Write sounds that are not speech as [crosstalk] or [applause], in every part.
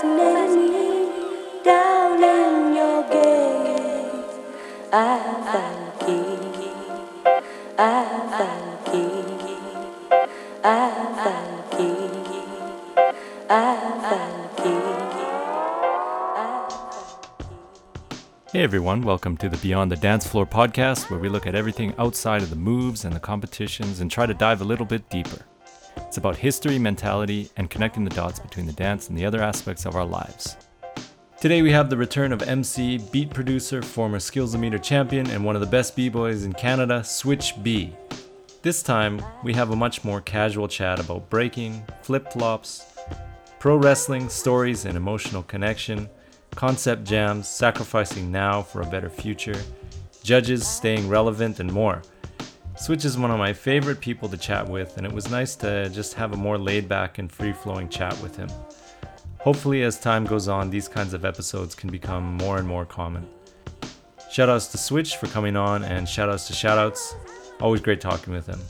Hey everyone, welcome to the Beyond the Dance Floor podcast, where we look at everything outside of the moves and the competitions and try to dive a little bit deeper. It's about history, mentality, and connecting the dots between the dance and the other aspects of our lives. Today we have the return of MC, beat producer, former Skillsometer champion, and one of the best b-boys in Canada, Switch B. This time, we have a much more casual chat about breaking, flip-flops, pro wrestling, stories, and emotional connection, concept jams, sacrificing now for a better future, judges staying relevant, and more. Switch is one of my favorite people to chat with, and it was nice to just have a more laid back and free flowing chat with him. Hopefully, as time goes on, these kinds of episodes can become more and more common. Shoutouts to Switch for coming on, and shoutouts to Shoutouts. Always great talking with him.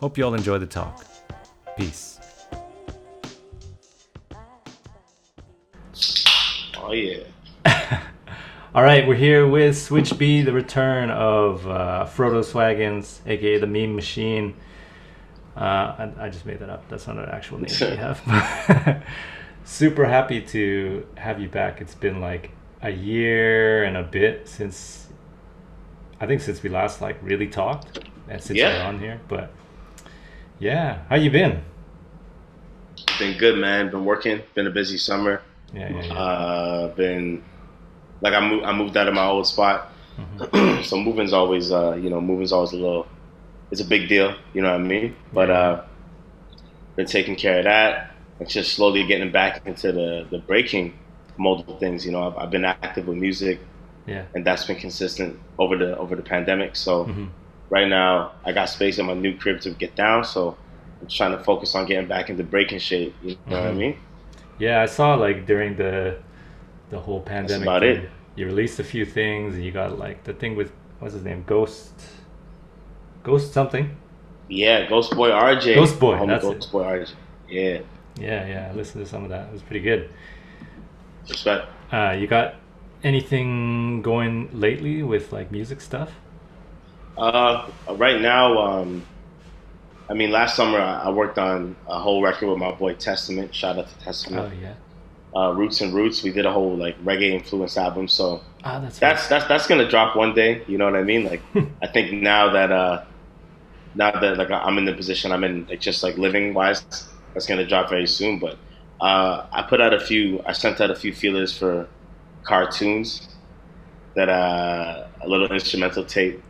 Hope you all enjoy the talk. Peace. Oh yeah. All right, we're here with Switch B, the return of uh, Frodo Swaggins, aka the Meme Machine. Uh, I, I just made that up. That's not an actual name we have. [laughs] Super happy to have you back. It's been like a year and a bit since I think since we last like really talked and since Yeah. you're on here. But yeah, how you been? Been good, man. Been working. Been a busy summer. Yeah, yeah, yeah. Uh, been like I moved. I moved out of my old spot. Mhm. [clears throat] so moving's always, uh, you know, moving's always a little. It's a big deal. You know what I mean? But uh, been taking care of that and just slowly getting back into the the breaking multiple things. You know, I've, I've been active with music, yeah. and that's been consistent over the over the pandemic. So. Mhm. right now I got space in my new crib to get down, so I'm trying to focus on getting back into breaking shape. You know what I Mhm. mean? Yeah, I saw like during the the whole pandemic. about you, it. You released a few things. and You got like the thing with what's his name, Ghost, Ghost something. Yeah, Ghost Boy RJ. Ghost Boy, Homie that's Ghost it. Boy RJ. Yeah, Yeah, yeah. I listened to some of that. It was pretty good. respect. Uh, you got anything going lately with like music stuff? Uh, right now, um, I mean, last summer I I worked on a whole record with my boy Testament. Shout out to Testament. Oh yeah. Uh, Roots and Roots. We did a whole like reggae influence album. So Ah, that's that's that's that's gonna drop one day. You know what I mean? Like [laughs] I think now that uh now that like I'm in the position I'm in, like just like living wise, that's gonna drop very soon. But uh, I put out a few. I sent out a few feelers for cartoons that uh a little instrumental tape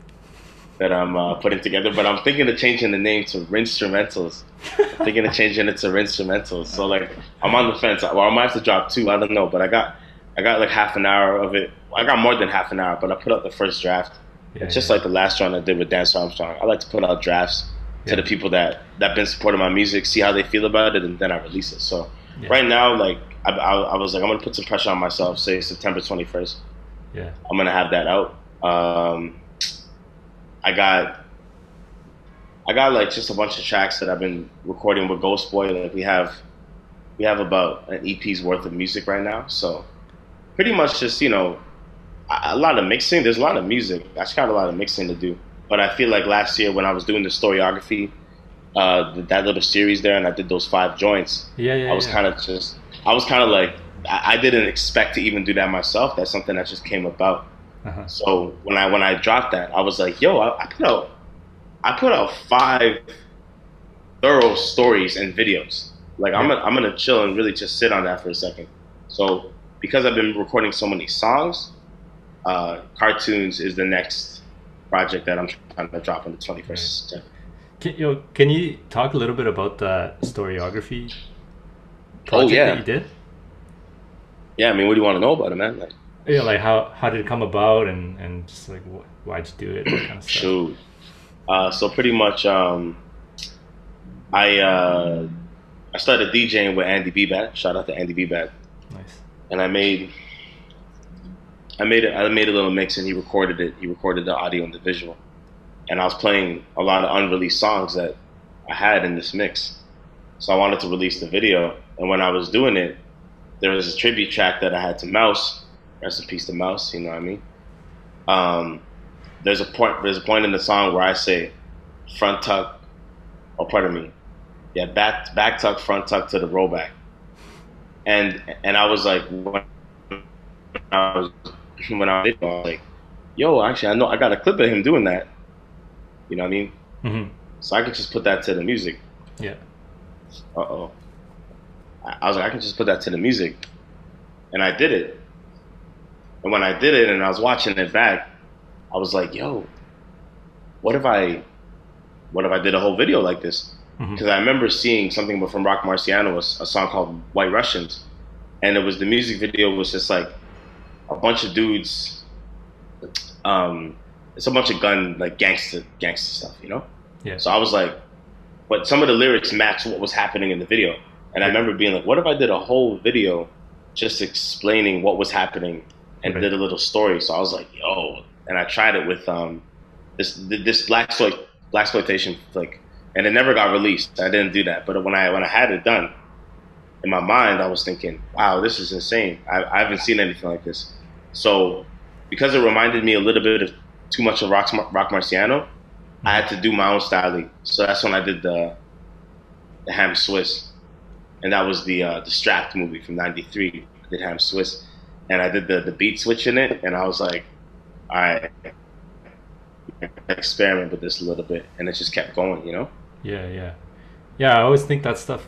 that I'm uh, putting together. But I'm thinking of changing the name to Rinstrumentals. I'm thinking of changing it to Rinstrumentals. So like I'm on the fence. Well, I might have to drop two. I don't know. But I got I got like half an hour of it. I got more than half an hour, but I put out the first draft. yeah, It's just yeah. like the last one I did with Dance Armstrong. I like to put out drafts Yeah. to the people that that been supporting my music, see how they feel about it, and then I release it. So right now, like I, I, I was like, I'm gonna put some pressure on myself. Say September 21st, yeah. I'm gonna have that out. Um, I got I got like just a bunch of tracks that I've been recording with Ghost Boy. Like we have we have about an EP's worth of music right now. So pretty much just you know a, lot of mixing. There's a lot of music. I just got a lot of mixing to do. But I feel like last year when I was doing the storyography, uh, that little series there, and I did those five joints. Yeah, yeah. I was yeah. kind of just, I was kind of like, I, I didn't expect to even do that myself. That's something that just came about. Uh-huh. So when I when I dropped that, I was like, yo, I, I put out, I put out five thorough stories and videos. Like I'm gonna, I'm gonna chill and really just sit on that for a second. So because I've been recording so many songs, uh, cartoons is the next project that I'm trying to drop on the 21st. Can, you know, can you talk a little bit about the storyography Oh, yeah. that you did? Yeah, I mean, what do you want to know about it, man? Like, Yeah, like how how did it come about, and and just like wh- why'd you do it, kind of stuff. Shoot. Uh, so pretty much, um, I uh, I started DJing with Andy Bbat. Shout out to Andy Bbat. Nice. And I made I made it. I made a little mix, and he recorded it. He recorded the audio and the visual. And I was playing a lot of unreleased songs that I had in this mix. So I wanted to release the video. And when I was doing it, there was a tribute track that I had to Mouse. Rest in peace to Mouse. You know what I mean? Um, there's a point. There's a point in the song where I say, "Front tuck," oh, pardon me, yeah, back back tuck, front tuck to the rollback, and and I was like, when I was [laughs] when I was like, yo, actually, I know I got a clip of him doing that. You know what I mean? hmm So I could just put that to the music. Yeah. Uh oh. I was like, I can just put that to the music, and I did it. And when I did it, and I was watching it back, I was like, yo, what if I, what if I did a whole video like this? Because I remember seeing something from Roc Marciano, a, a song called White Russians, and it was the music video was just like a bunch of dudes. Um, it's a bunch of gun like gangster gangster stuff, you know. Yeah. So I was like, but some of the lyrics match what was happening in the video, and I remember being like, what if I did a whole video just explaining what was happening and Right. did a little story? So I was like, yo, and I tried it with um this this black black exploitation flick, and it never got released. I didn't do that, but when I when I had it done, in my mind, I was thinking, wow, this is insane. I, I haven't seen anything like this. So because it reminded me a little bit of too much of Roc, Roc Marciano, I had to do my own styling. So that's when I did the the Ham Swiss, and that was the uh, the Strapped movie from '93. I did Ham Swiss, and I did the the beat switch in it, and I was like, all right, experiment with this a little bit, and it just kept going, you know. Yeah, yeah, yeah. I always think that stuff.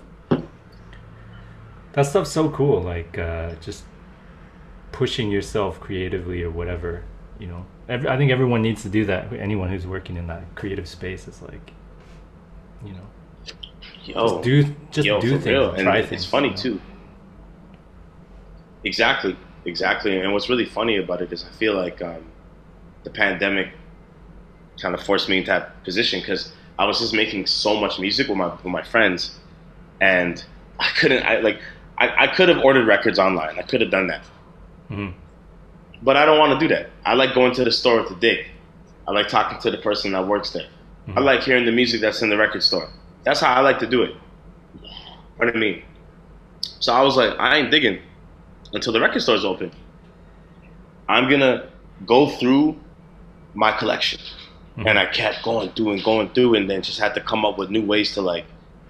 That stuff's so cool. Like uh, just pushing yourself creatively or whatever. You know, Every, I think everyone needs to do that. Anyone who's working in that creative space is like, you know, Yo, just do just Yo, do things, real. and And try it's things. funny you know? too. Exactly, exactly. And what's really funny about it is I feel like um, the pandemic kind of forced me into that position because I was just making so much music with my with my friends, and I couldn't. I like I, I could have ordered records online. I could have done that, Mhm. but I don't want to do that. I like going to the store with the dick. I like talking to the person that works there. I Mhm. like hearing the music that's in the record store. That's how I like to do it. What I mean. So I was like, I ain't digging until the record store's open. I'm gonna go through my collection, Mhm. and I kept going through and going through, and then just had to come up with new ways to like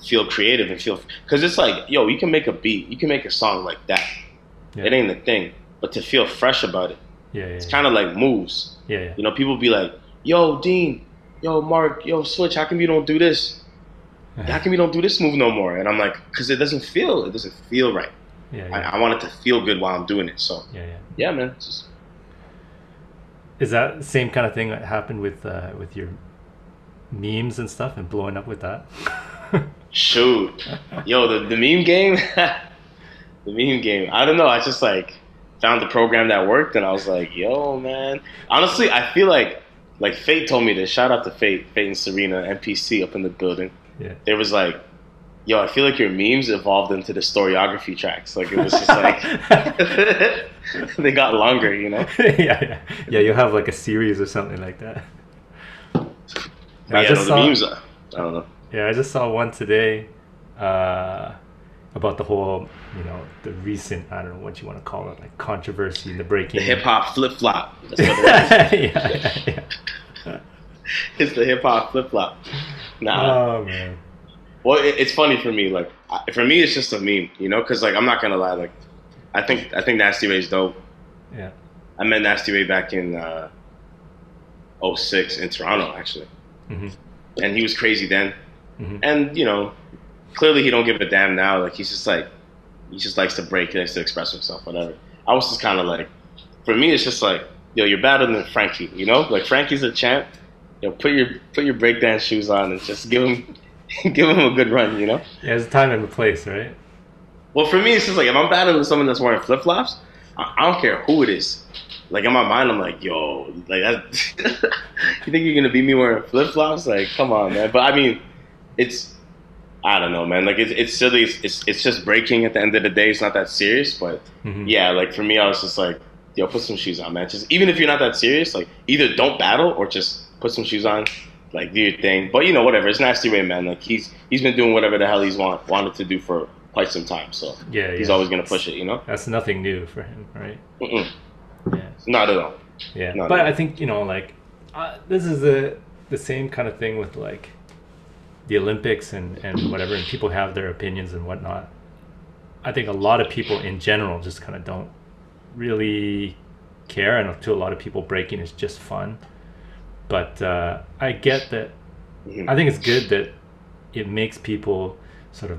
feel creative and feel because it's like, yo, you can make a beat, you can make a song like that. Yeah. It ain't the thing, but to feel fresh about it, Yeah, yeah, it's kind of like moves. yeah, yeah. You know, people be like, "Yo, Dean, yo, Mark, yo, Switch, how come you don't do this? [laughs] How come you don't do this move no more?" And I'm like, "Cause it doesn't feel, it doesn't feel right. Yeah, yeah, I, I want it to feel good while I'm doing it." So, yeah, yeah. yeah, man, just, Is that the same kind of thing that happened with uh, with your memes and stuff and blowing up with that? [laughs] shoot, yo, the the meme game, [laughs] the meme game. I don't know. I just like found the program that worked, and I was like, "Yo, man." Honestly, I feel like like Fate told me this. Shout out to Fate, Fate and Serena, NPC up in the building. yeah. It was like, yo, I feel like your memes evolved into the storyography tracks. Like it was just like [laughs] [laughs] they got longer, you know. [laughs] yeah, yeah, yeah. You'll have like a series or something like that. Yeah, I no, just the saw, memes. uh, I don't know. yeah, I just saw one today uh, about the whole, you know, the recent, I don't know what you want to call it, like controversy in the breaking. The hip hop flip flop. It is. yeah, yeah, yeah. it's the hip hop flip flop. Nah. Oh man. Well, it, it's funny for me. Like I- for me, it's just a meme, you know. Because like I'm not gonna lie. Like I think I think Nasty Ray's dope. Yeah. I met Nasty Ray back in uh, 06 in Toronto, actually. hmm and he was crazy then. Mhm. And you know, clearly he don't give a damn now. Like he's just like he just likes to break, he likes to express himself, whatever. I was just kind of like, for me, it's just like, yo, you're better than Frankie, you know? Like Frankie's a champ. Yo, put your put your breakdance shoes on and just give him [laughs] give him a good run, you know? Yeah, a time and a place, right? Well, for me, it's just like if I'm battling with someone that's wearing flip flops, I, I don't care who it is. Like in my mind, I'm like, yo, like that. [laughs] you think you're gonna beat me wearing flip flops? Like, come on, man. But I mean, it's I don't know, man. Like it's it's silly. It's, it's it's just breaking at the end of the day. It's not that serious. But Mhm. yeah, like for me, I was just like, yo, put some shoes on, man. Just even if you're not that serious, like either don't battle or just put some shoes on. Like do your thing, but you know whatever. It's nasty Ray, man. Like he's he's been doing whatever the hell he's want wanted to do for quite some time. So Yeah, he's yeah. always gonna push it. You know, That's nothing new for him, right? Mm-mm. Yeah. not at all. Yeah, No, but no. I think you know, like, uh, this is the the same kind of thing with like the Olympics and and whatever, and people have their opinions and whatnot. I think a lot of people in general just kind of don't really care, and to a lot of people, breaking is just fun. But uh, I get that. Mhm. I think it's good that it makes people sort of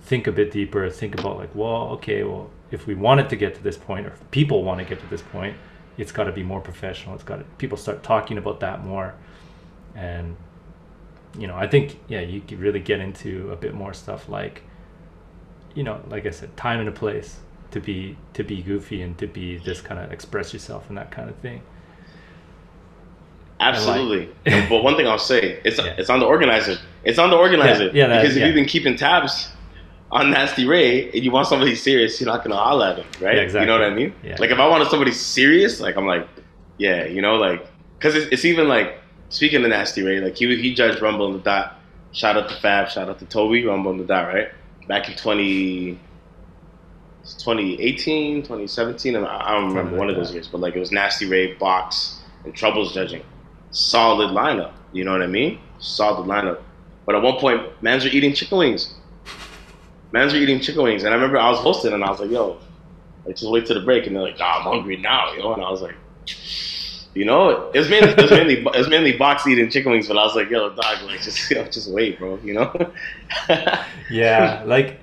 think a bit deeper, think about like, well, okay, well, if we want it to get to this point, or if people want to get to this point, it's got to be more professional. It's got to people start talking about that more, and you know, I think yeah, you could really get into a bit more stuff like, you know, like I said, time and a place to be to be goofy and to be just kind of express yourself and that kind of thing. Absolutely. [laughs] but one thing I'll say, it's Yeah. it's on the organizer. It's on the organizer. Yeah, yeah, that- because if you've been keeping tabs on Nasty Ray and you want somebody serious, you're not gonna holler at him, right? Exactly. You know what I mean? Yeah. Like if I wanted somebody serious, like I'm like, yeah, you know, like because it's, it's even like speaking of Nasty Ray, like he he judged Rumble in the Dot. Shout out to Fab, shout out to Toby, Rumble in the Dot, right? Back in 20, 2018, 2017, and I I don't remember one like of those years, but like it was Nasty Ray, Box, and Troubles judging. Solid lineup, you know what I mean? Solid lineup. But at one point, mans were eating chicken wings. Mans were eating chicken wings, and I remember I was hosting, and I was like, "Yo, like just wait till the break," and they're like, "Nah, I'm hungry now," yo, and I was like, you know, it's mainly it was mainly it was mainly box eating chicken wings, but I was like, "Yo, dog, like just [laughs] yo, just wait, bro," you know? [laughs] Yeah, like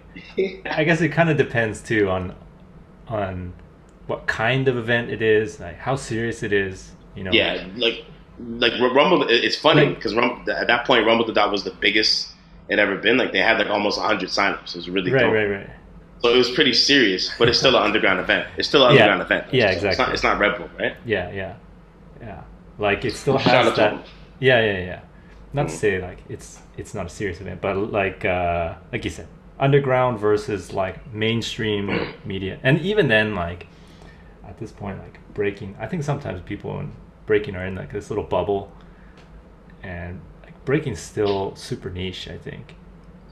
I guess it kind of depends too on on what kind of event it is, like how serious it is. You know. Yeah, like like Rumble. It's funny because Rumble at that point, Rumble the Dot was the biggest it ever been. Like they had like almost hundred signups. It was really Right, dope. right, right. So it was pretty serious, but it's still an underground event. It's still an Yeah. underground event. Yeah, It's not- exactly. It's not, Red Bull, right? Yeah, yeah, yeah. Like it still Shout has that. Yeah, yeah, yeah. Not to Mm. say like it's it's not a serious event, but like uh, like you said, underground versus like mainstream [coughs] media, and even then, like at this point, like breaking. I think sometimes people in breaking are in like this little bubble, and like breaking's still super niche. I think.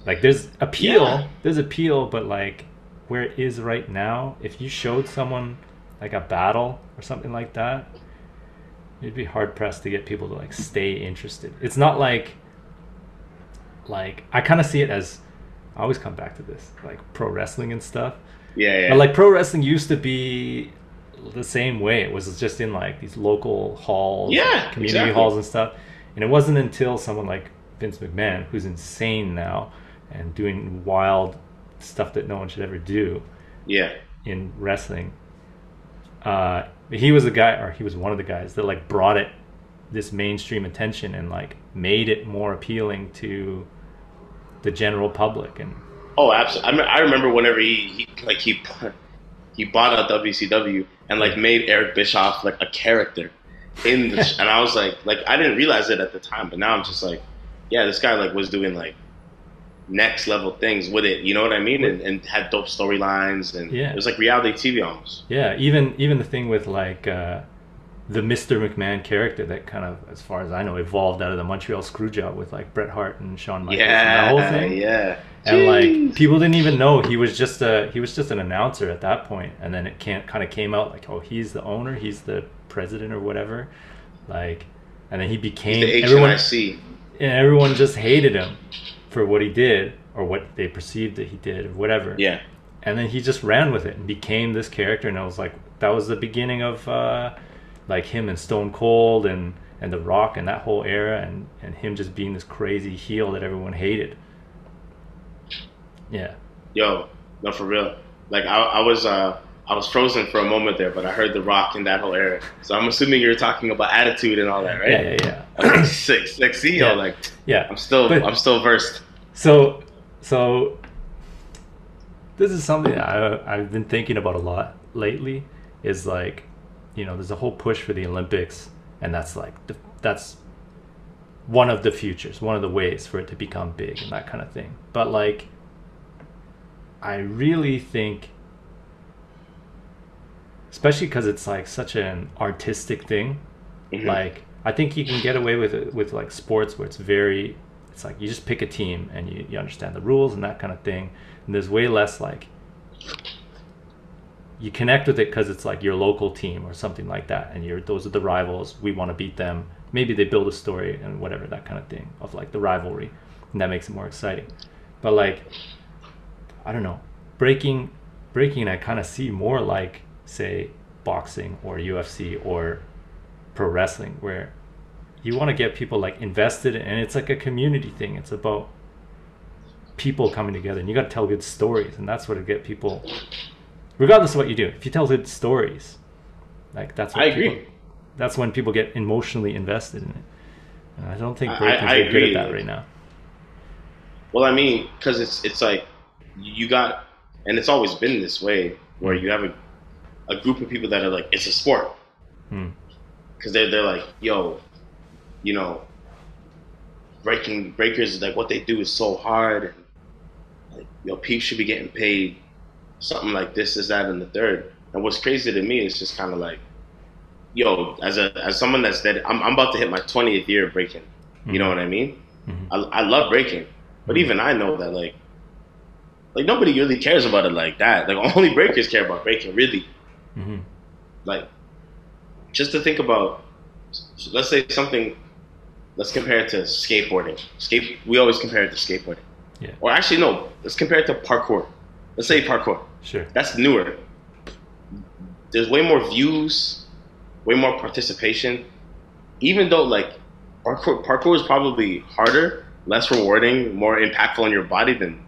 Like there's appeal, Yeah. there's appeal, but like where it is right now, if you showed someone like a battle or something like that, you'd be hard pressed to get people to like stay interested. It's not like like I kind of see it as I always come back to this like pro wrestling and stuff. Yeah, yeah. But like pro wrestling used to be the same way. It was just in like these local halls, Yeah, community exactly. halls and stuff. And it wasn't until someone like Vince McMahon, who's insane now and doing wild stuff that no one should ever do yeah, in wrestling. Uh, he was the guy, or he was one of the guys that like brought it this mainstream attention and like made it more appealing to the general public. And Oh, absolutely. I remember whenever he, he like he [laughs] he bought out WCW and like made Eric Bischoff like a character in the sh- and I was like like I didn't realize it at the time, but now I'm just like, yeah, this guy like was doing like next level things with it. You know what I mean? And, and had dope storylines and Yeah. it was like reality TV almost. yeah, even even the thing with like uh, the Mr. McMahon character that kind of, as far as I know, evolved out of the Montreal Screwjob with like Bret Hart and Shawn Michaels and that Yeah, whole thing. yeah. and Jeez. like people didn't even know he was just a he was just an announcer at that point and then it can't kind of came out like oh he's the owner he's the president or whatever like and then he He's became the everyone HNIC. and everyone just hated him for what he did or what they perceived that he did or whatever Yeah. and then he just ran with it and became this character and I was like that was the beginning of uh like him and Stone Cold and and The Rock and that whole era and and him just being this crazy heel that everyone hated yeah Yo, no, for real. Like I, I was, uh, I was frozen for a moment there, but I heard The Rock in that whole era. So I'm assuming you're talking about attitude and all that, right? yeah yeah was [clears throat] like, sick. See, Yeah. like yeah I'm still, But- I'm still versed. So, so this is something I, I've been thinking about a lot lately. Is like, you know, there's a whole push for the Olympics, and that's like the, that's one of the futures, one of the ways for it to become big and that kind of thing. But like, I really think, especially because it's like such an artistic thing, Mhm. like I think you can get away with it with like sports where it's very it's like you just pick a team and you, you understand the rules and that kind of thing. And there's way less like you connect with it because it's like your local team or something like that, and you're those are the rivals. We want to beat them. Maybe they build a story and whatever that kind of thing of like the rivalry, and that makes it more exciting. But like, I don't know, breaking, breaking, I kind of see more like say boxing or UFC or pro wrestling where you want to get people like invested and it's like a community thing it's about people coming together and you got to tell good stories and that's what to get people regardless of what you do if you tell good stories like that's what I people, agree. that's when people get emotionally invested in it and i don't think I- very good agree. at that right now Well, I mean, because it's it's like you got, and it's always been this way where you have a, a group of people that are like, it's a sport, Hmm. because they're they're like, yo, you know, breaking breakers is like what they do is so hard, and like, yo, people should be getting paid something like this, is that, and the third. And what's crazy to me is just kind of like, yo, as a as someone that's dead, I'm I'm about to hit my 20th year of breaking. You know what I mean? Mhm. I, I love breaking, but even I know that like like nobody really cares about it like that. Like [laughs] only breakers care about breaking, really. Mhm. Like just to think about, so let's say something. Let's compare it to skateboarding. Skate. We always compare it to skateboarding. Yeah. Or actually, no. Let's compare it to parkour. Let's say parkour. Sure That's newer. There's way more views, way more participation. Even though like parkour, parkour is probably harder, less rewarding, more impactful on your body than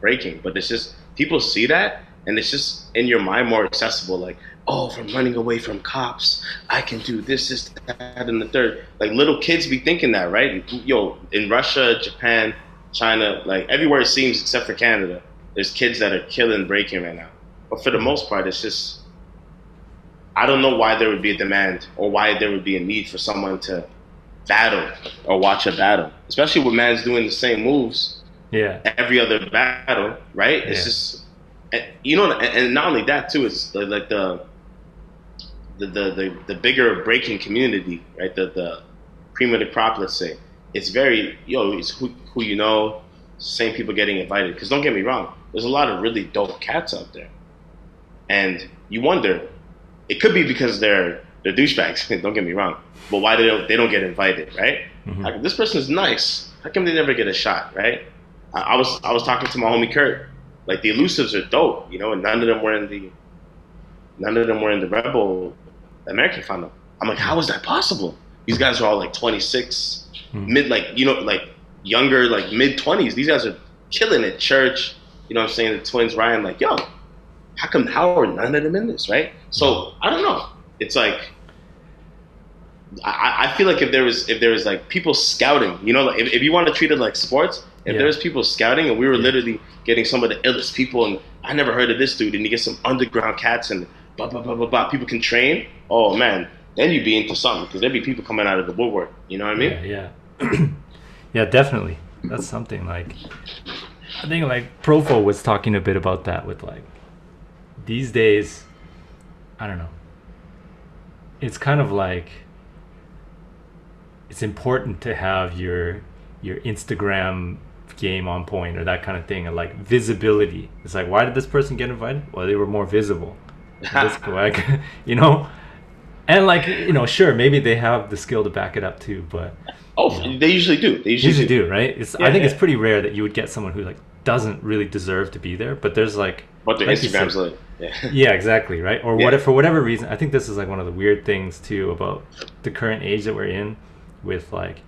breaking. But it's just people see that, and it's just in your mind more accessible. Like, oh, from running away from cops, I can do this, this, that, and the third. Like little kids be thinking that, right? Yo, in Russia, Japan, China, like everywhere it seems except for Canada, there's kids that are killing breaking right now. But for the most part, it's just I don't know why there would be a demand or why there would be a need for someone to battle or watch a battle, especially when man's doing the same moves yeah every other battle, right? It's Yeah. just, you know, and, not only that too. It's like the, the the the the bigger breaking community, right? The the cream of the crop, let's say. It's very yo, it's who who you know, same people getting invited. Because don't get me wrong, there's a lot of really dope cats out there, and you wonder, it could be because they're they're douchebags. [laughs] don't get me wrong, but why they don't they don't get invited, right? Mhm. Like, this person is nice. How come they never get a shot, right? I, I was I was talking to my homie Kurt. Like the elusives are dope, you know, and none of them were in the none of them were in the Rebel American final. I'm like, how is that possible? These guys are all like 26, Hmm. mid like you know like younger like mid 20s. These guys are killing it. Church, you know what I'm saying? The twins Ryan like, yo, how come how are none of them in this, right? So I don't know. It's like I, I feel like if there was if there was like people scouting, you know, like if, if you want to treat it like sports, if Yeah. there was people scouting and we were Yeah. literally getting some of the illest people, and I never heard of this dude, and you get some underground cats and blah blah blah blah blah, people can train. Oh man, then you'd be into something because there'd be people coming out of the woodwork. You know what I mean? Yeah, yeah, [clears throat] yeah, definitely. That's something like I think like Profo was talking a bit about that with like these days. I don't know. It's kind of like it's important to have your your Instagram game on point or that kind of thing, and like visibility. It's like, why did this person get invited? Well, they were more visible. [laughs] This like, [laughs] you know, and like you know, sure, maybe they have the skill to back it up too, but Oh, they usually do. They usually, usually do. do, right? It's Yeah, I think yeah. it's pretty rare that you would get someone who like doesn't really deserve to be there, but there's like But their like you Instagrams said- like, yeah. yeah, exactly, right? Or Yeah. what if for whatever reason, I think this is like one of the weird things too about the current age that we're in with like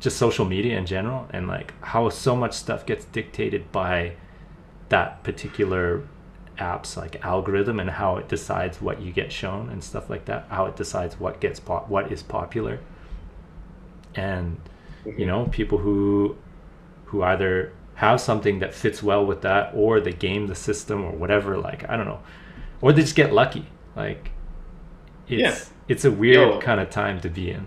just social media in general and like how so much stuff gets dictated by that particular app's like algorithm and how it decides what you get shown and stuff like that, how it decides what gets pop- what is popular. And you know, people who who either have something that fits well with that or they game the system or whatever like i don't know or they just get lucky like it's Yeah. it's a weird Yo. kind of time to be in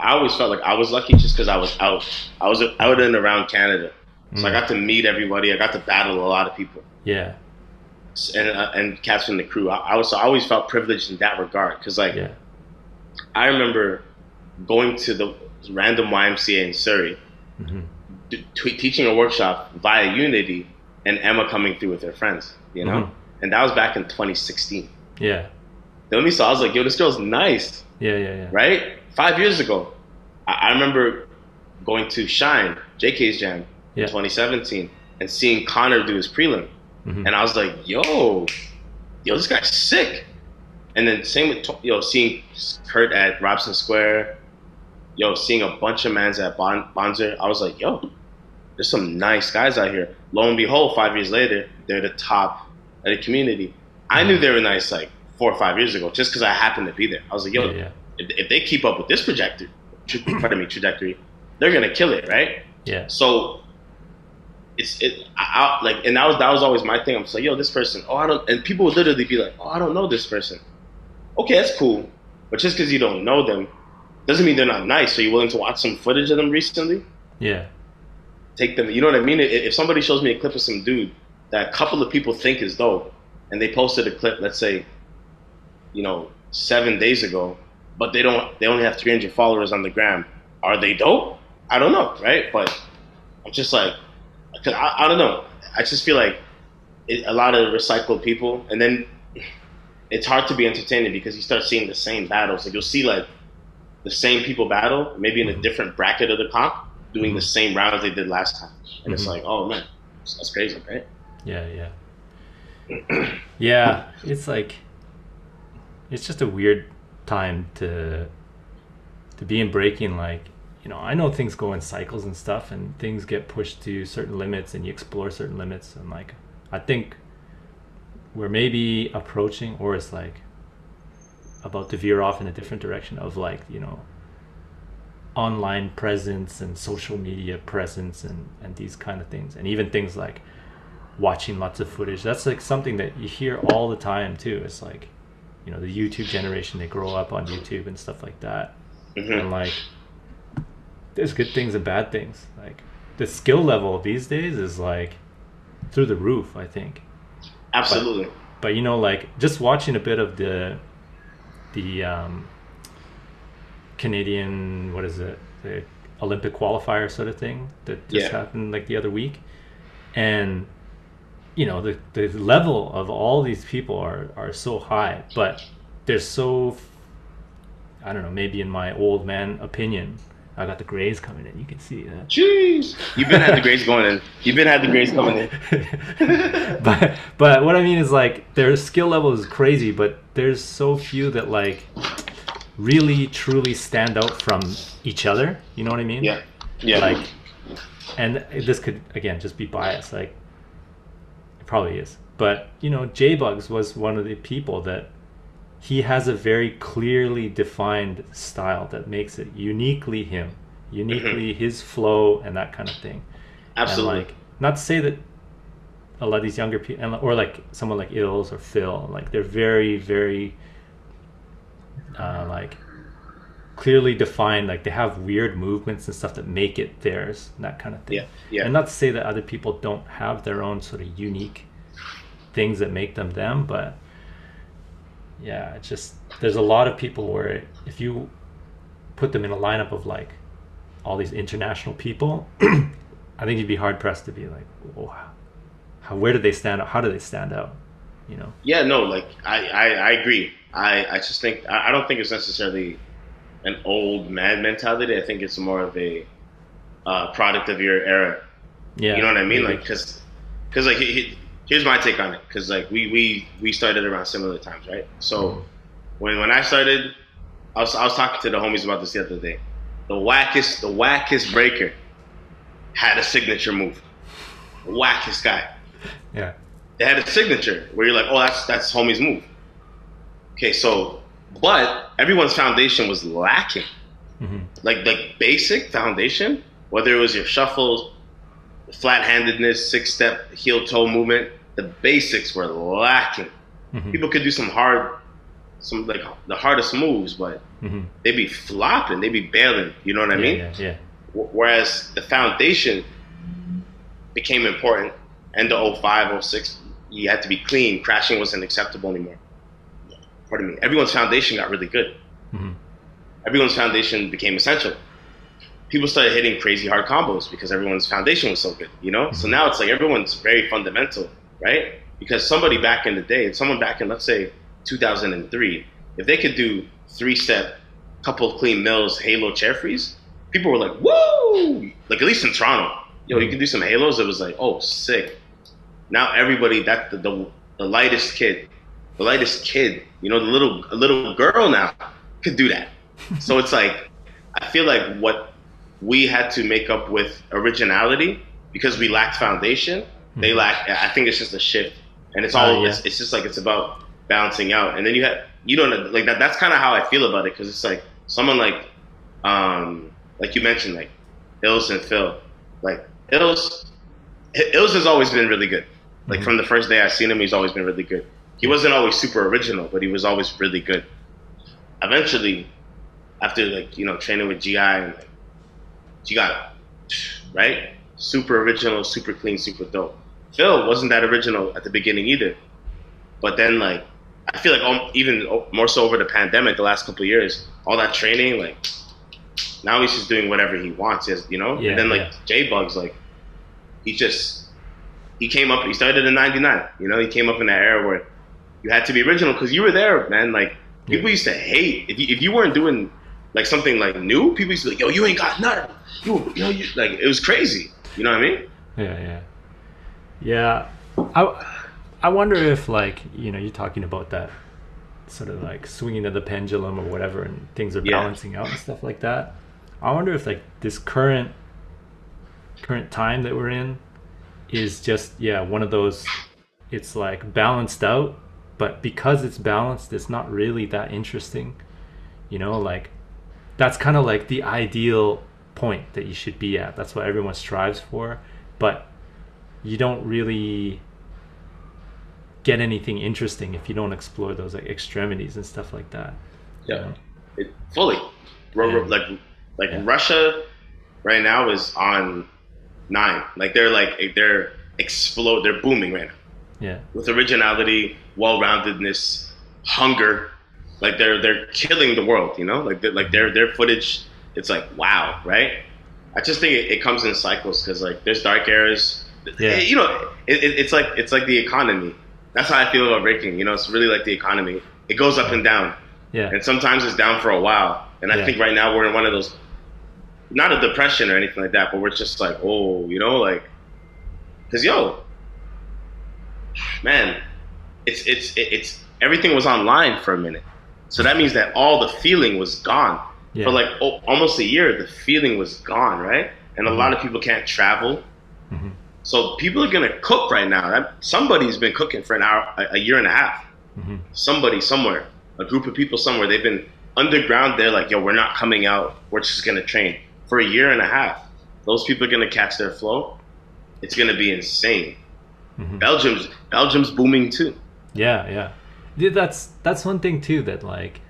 I always felt like I was lucky just because I was out. I was out and around Canada, so I Mm. got to meet everybody. I got to battle a lot of people. yeah and uh, and cats from the crew. I, I was I always felt privileged in that regard because like yeah I remember going to the random YMCA in Surrey d- t- teaching a workshop via Unity, and Emma coming through with her friends. You know, Mhm. and that was back in 2016. Yeah. The only saw I was like, yo, this girl's nice, Yeah. Yeah. Yeah. right? Five years ago, I, I remember going to Shine, JK's Jam, Yeah. in 2017, and seeing Connor do his prelim, Mhm. and I was like, yo, yo, this guy's sick. And then same with To- yo, seeing Kurt at Robson Square, yo, seeing a bunch of mans at bon- Bonzer, I was like, yo, there's some nice guys out here. Lo and behold, five years later, they're the top of the community. I knew they were nice like four or five years ago, just because I happened to be there. I was like, yo, Yeah, yeah. If, if they keep up with this projector, tra- pardon me, trajectory, they're gonna kill it, right? Yeah. So it's it I, I, like, and that was that was always my thing. I'm just like, yo, this person. Oh, I don't. And people would literally be like, oh, I don't know this person. Okay, that's cool, but just because you don't know them doesn't mean they're not nice. Are you willing to watch some footage of them recently? Yeah. Take them. You know what I mean? If somebody shows me a clip of some dude that a couple of people think is dope, and they posted a clip, let's say, you know, seven days ago, but they don't. They only have 300 followers on the gram. Are they dope? I don't know, right? But I'm just like, cause I, I don't know. I just feel like it, a lot of recycled people, and then it's hard to be entertaining because you start seeing the same battles. Like you'll see like the same people battle, maybe in a different bracket of the comp, doing the same rounds they did last time, and it's Mhm. like, oh man, that's crazy, right? Yeah, yeah. [clears throat] yeah, it's like it's just a weird time to to be in breaking like you know, I know things go in cycles and stuff and things get pushed to certain limits and you explore certain limits and like I think we're maybe approaching or it's like about to veer off in a different direction of like, you know, online presence and social media presence and, and these kind of things. And even things like watching lots of footage. That's like something that you hear all the time too. It's like, you know, the YouTube generation, they grow up on YouTube and stuff like that. Mhm. And like, there's good things and bad things. Like, the skill level these days is like through the roof, I think. Absolutely. But you know, like just watching a bit of the the um, Canadian, what is it, the Olympic qualifier sort of thing that just Yeah. happened like the other week, and you know the the level of all these people are are so high, but they're so I don't know, maybe in my old man opinion, I got the grays coming in. You can see that. Jeez, you've been had the grays going in. You've been had the grays coming in. [laughs] but but what I mean is like their skill level is crazy, but there's so few that like really truly stand out from each other. You know what I mean? Yeah, yeah. Like, and this could again just be bias. Like, it probably is. But you know, J Bugs was one of the people that he has a very clearly defined style that makes it uniquely him, uniquely mm-hmm. his flow and that kind of thing. absolutely. And like, not to say that a lot of these younger people, or like someone like Ills or Phil, like they're very, very, uh, like, clearly defined. Like they have weird movements and stuff that make it theirs, and that kind of thing. Yeah, yeah. And not to say that other people don't have their own sort of unique things that make them them, but yeah, it's just there's a lot of people where if you put them in a lineup of like all these international people, [clears throat] I think you'd be hard pressed to be like, oh, how, where do they stand out? How do they stand out? You know? Yeah, no, like I, I, I agree. I, I just think I, I don't think it's necessarily an old man mentality. I think it's more of a uh, product of your era. Yeah. You know what I mean? maybe. Like, because, because like he, he- here's my take on it. Because like we we we started around similar times, right? So Mhm. when when I started, I was I was talking to the homies about this the other day. The wackest the wackest breaker had a signature move. The wackest guy. Yeah. They had a signature where you're like, oh, that's that's homie's move. Okay, so but everyone's foundation was lacking. hmm Like like basic foundation, whether it was your shuffles, flat handedness, six step heel toe movement, the basics were lacking. hmm People could do some hard some like the hardest moves, but hmm they'd be flopping, they'd be bailing. You know what I mean? Yeah, yeah. Wh- Whereas the foundation became important. And the 05, 06, you had to be clean. Crashing wasn't acceptable anymore. Pardon me. Everyone's foundation got really good. hmm Everyone's foundation became essential. people started hitting crazy hard combos because everyone's foundation was so good, you know? So now it's like everyone's very fundamental, right? Because somebody back in the day, someone back in, let's say, 2003, if they could do three step, couple of clean mills, halo chair freeze, people were like, woo! Like, at least in Toronto, yo, you can do some halos. It was like, oh, sick. Now everybody, that the, the, the lightest kid, the lightest kid, you know, the little, a little girl now could do that. [laughs] so it's like, I feel like what we had to make up with originality because we lacked foundation. They Mhm. lack. I think it's just a shift, and it's Uh, all. yeah. it's, it's just like it's about balancing out. And then you have you don't like that. That's kind of how I feel about it because it's like someone like, um, like you mentioned, like Ills and Phil. Like Ills, Ills has always been really good. Like Mhm. from the first day I seen him, he's always been really good. He wasn't always super original, but he was always really good. Eventually, after like you know training with GI and like, you got right super original, super clean, super dope. Phil wasn't that original at the beginning either, but then like I feel like even more so over the pandemic, the last couple of years, all that training like now he's just doing whatever he wants, you know. Yeah, and then like yeah. J Bugs, like he just he came up. He started in '99. You know, he came up in that era where you had to be original because you were there, man. Like people Yeah. used to hate if you, if you weren't doing like something like new. People used to be like, "Yo, you ain't got nothing." You, you know, you, like it was crazy. You know what I mean? Yeah, yeah, yeah. I, I wonder if like you know you're talking about that sort of like swinging of the pendulum or whatever, and things are Yeah. balancing out and stuff like that. I wonder if like this current current time that we're in is just yeah one of those. It's like balanced out, but because it's balanced, it's not really that interesting. You know, like that's kind of like the ideal point that you should be at. That's what everyone strives for, but you don't really get anything interesting if you don't explore those like extremities and stuff like that. you Yeah. know? It, fully. Ru- ru- Yeah. Like like Yeah. Russia right now is on nine. Like they're like they're explode. They're booming right now. Yeah. with originality, well-roundedness, hunger. Like they're they're killing the world, you know. Like they're, like their their footage, it's like wow, right? I just think it, it comes in cycles because like there's dark eras. Yeah. Eh, you know, it, it, it's like it's like the economy. That's how I feel about breaking. You know, it's really like the economy. It goes up and down, Yeah. and sometimes it's down for a while. And I Yeah. think right now we're in one of those, not a depression or anything like that, but we're just like, oh, you know, like, cause yo, man, it's it's it's everything was online for a minute, so that means that all the feeling was gone yeah. for like oh, almost a year. The feeling was gone, right? And a lot of people can't travel, Mhm. so people are gonna cook right now. That, somebody's been cooking for an hour, a, a year and a half. Mhm. Somebody somewhere, a group of people somewhere, they've been underground. They're like, yo, we're not coming out. We're just gonna train for a year and a half. Those people are gonna catch their flow. It's gonna be insane. Mhm. Belgium's Belgium's booming too. Yeah, yeah. Yeah, That's that's one thing too that like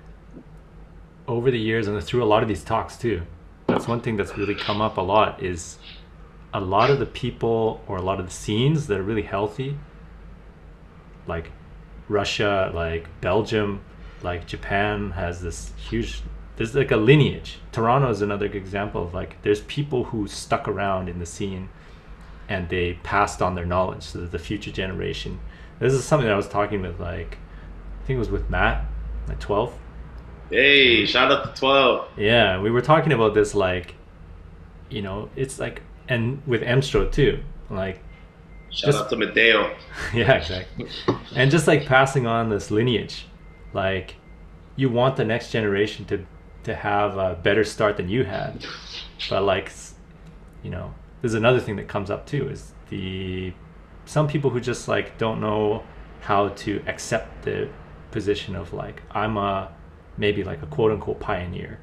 over the years and through a lot of these talks too. That's one thing that's really come up a lot is a lot of the people or a lot of the scenes that are really healthy like Russia, like Belgium, like Japan has this huge there's like a lineage. Toronto is another good example of like there's people who stuck around in the scene and they passed on their knowledge to the future generation. This is something that I was talking with like I think it was with Matt at 12. Hey, shout out to twelve. Yeah, we were talking about this like you know, it's like and with Emstro too. Like Shout Just- out to Medeo. [laughs] yeah, exactly. And just like passing on this lineage, like you want the next generation to to have a better start than you had, but like you know, there's another thing that comes up too is the some people who just like don't know how to accept the position of like I'm a maybe like a quote unquote pioneer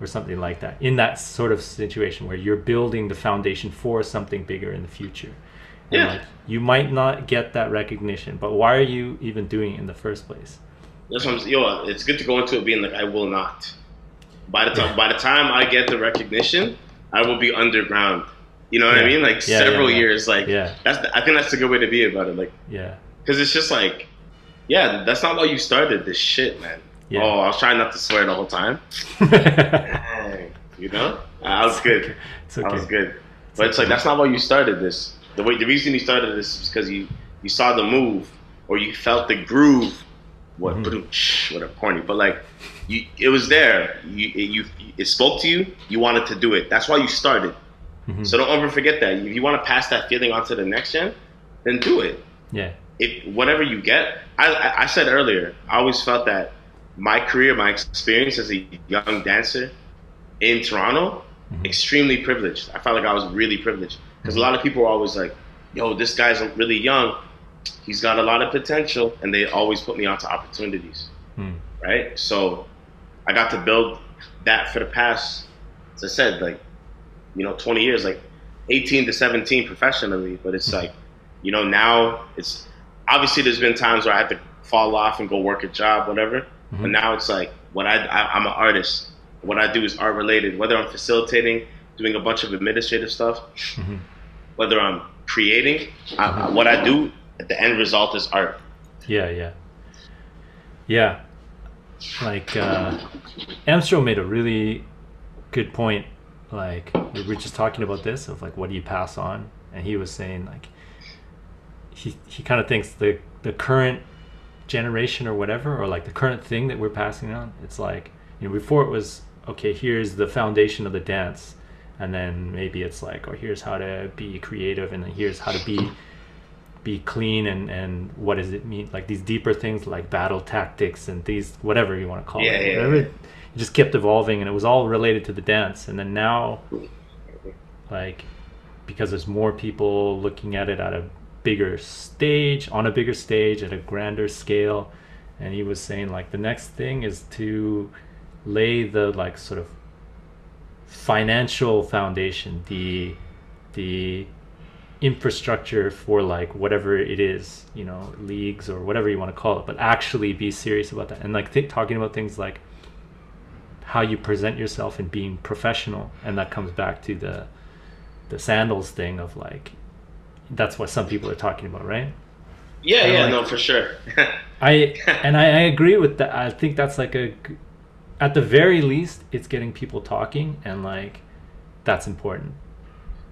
or something like that in that sort of situation where you're building the foundation for something bigger in the future. And Yeah. like you might not get that recognition, but why are you even doing it in the first place? That's what I'm yo. It's good to go into it being like I will not. By the time by the time I get the recognition, I will be underground. You know what I mean? Like Yeah, several yeah, yeah. years. Like Yeah. that's the, I think that's a good way to be about it. Like Yeah. because it's just like yeah, that's not why you started this shit, man. Yeah. Oh, I was trying not to swear the whole time. [laughs] Dang, You know, I was good. It's okay. I was good. But it's like that's not why you started this. The way the reason you started this is because you you saw the move or you felt the groove. What Mhm. what a corny, but like you, it was there. You it, you it spoke to you. You wanted to do it. That's why you started. Mhm. So don't ever forget that. If you want to pass that feeling on to the next gen, then do it. yeah. If whatever you get, I, I said earlier, I always felt that my career, my experience as a young dancer in Toronto, Mhm. extremely privileged. I felt like I was really privileged because a lot of people are always like, "Yo, this guy's really young. He's got a lot of potential," and they always put me onto opportunities, Mm. right? So I got to build that for the past, as I said, like you know, 20 years, like 18 to 17 professionally. But it's like, you know, now it's obviously there's been times where I had to fall off and go work a job, whatever. But Mhm. now it's like what I, I I'm an artist. What I do is art related. Whether I'm facilitating, doing a bunch of administrative stuff, Mhm. whether I'm creating, I, what I do the end result is art. Yeah, yeah. Yeah. Like uh made a really good point. Like we were just talking about this of like what do you pass on? And he was saying like he he kind of thinks the the current generation or whatever or like the current thing that we're passing on, it's like you know before it was okay, here's the foundation of the dance and then maybe it's like oh here's how to be creative and then here's how to be be clean and and what does it mean? Like these deeper things like battle tactics and these whatever you want to call Yeah, it. yeah, whatever yeah. it just kept evolving and it was all related to the dance. And then now like because there's more people looking at it at a bigger stage on a bigger stage at a grander scale and he was saying like the next thing is to lay the like sort of financial foundation the the infrastructure for like whatever it is you know leagues or whatever you want to call it but actually be serious about that and like talking about things like how you present yourself and being professional and that comes back to the the sandals thing of like that's what some people are talking about right Yeah, I yeah, like- no, for sure. [laughs] I and I, I agree with that. I think that's like a at the very least, it's getting people talking, and like, that's important.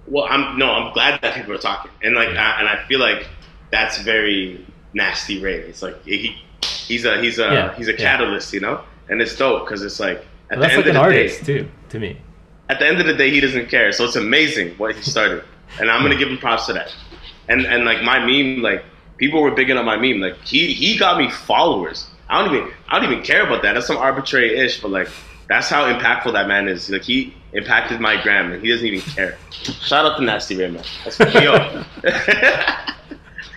Well, I'm no, I'm glad that people are talking, and like, Yeah. I, and I feel like that's very nasty. Ray, it's like he, he's a he's a Yeah, he's a catalyst, you know, and it's dope because it's like at that's the like end an of the artist day, too, to me. at the end of the day, he doesn't care. So it's amazing what he started, and I'm gonna give him props to that. And and like my meme, like people were bigging up my meme. Like he he got me followers. I don't even I don't even care about that. That's some arbitrary ish, but like that's how impactful that man is. Like he impacted my gram, and he doesn't even care. Shout out to Nasty Ray, man. That's [laughs] yo.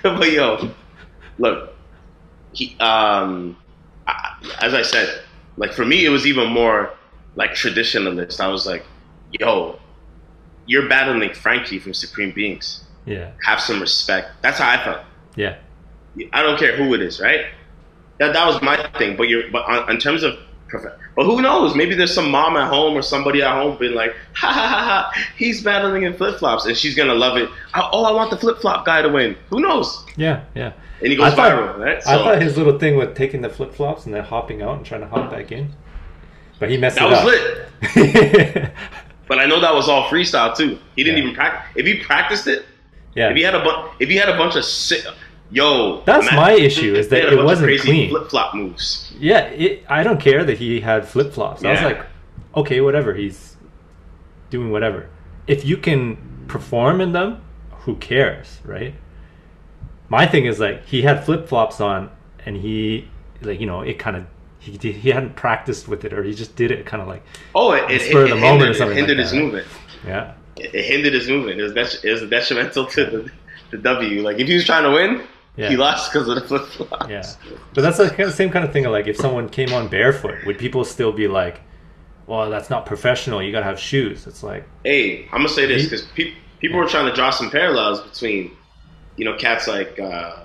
[laughs] but yo, look, he um, I, as I said, like for me, it was even more like traditionalist. I was like, yo, you're battling Frankie from Supreme Beings. Yeah, Have some respect. That's how I felt. yeah, I don't care who it is, right? That that was my thing. But you're but on, in terms of but who knows? Maybe there's some mom at home or somebody at home being like, ha ha ha ha, he's battling in flip flops, and she's gonna love it. Oh, I want the flip flop guy to win. Who knows? yeah, yeah. And he goes I thought- viral, right? I thought his little thing with taking the flip flops and then hopping out and trying to hop back in, but he messed that it was lit. [laughs] But I know that was all freestyle too. He didn't Yeah. even practice. If he practiced it, yeah, if he had a bu- if he had a bunch of si- yo, That's my issue, is that it wasn't clean. Flip flop moves. yeah. It, I don't care that he had flip flops. I was like, okay, whatever. He's doing whatever. If you can perform in them, who cares, right? My thing is like he had flip flops on, and he like you know it kind of he did, he hadn't practiced with it, or he just did it kind of like Oh, it, it, spur of it the moment or hindered, something it hindered like his that, movement. yeah, It, it hindered his movement. It was det- it was detrimental to the, the W. Like if he was trying to win, Yeah. he lost because of the [laughs] flip flops. yeah. But that's the kind of same kind of thing. Like if someone came on barefoot, would people still be like, "Well, that's not professional. You gotta have shoes." It's like, Hey, I'm gonna say this because pe- people were trying to draw some parallels between, you know, cats like uh,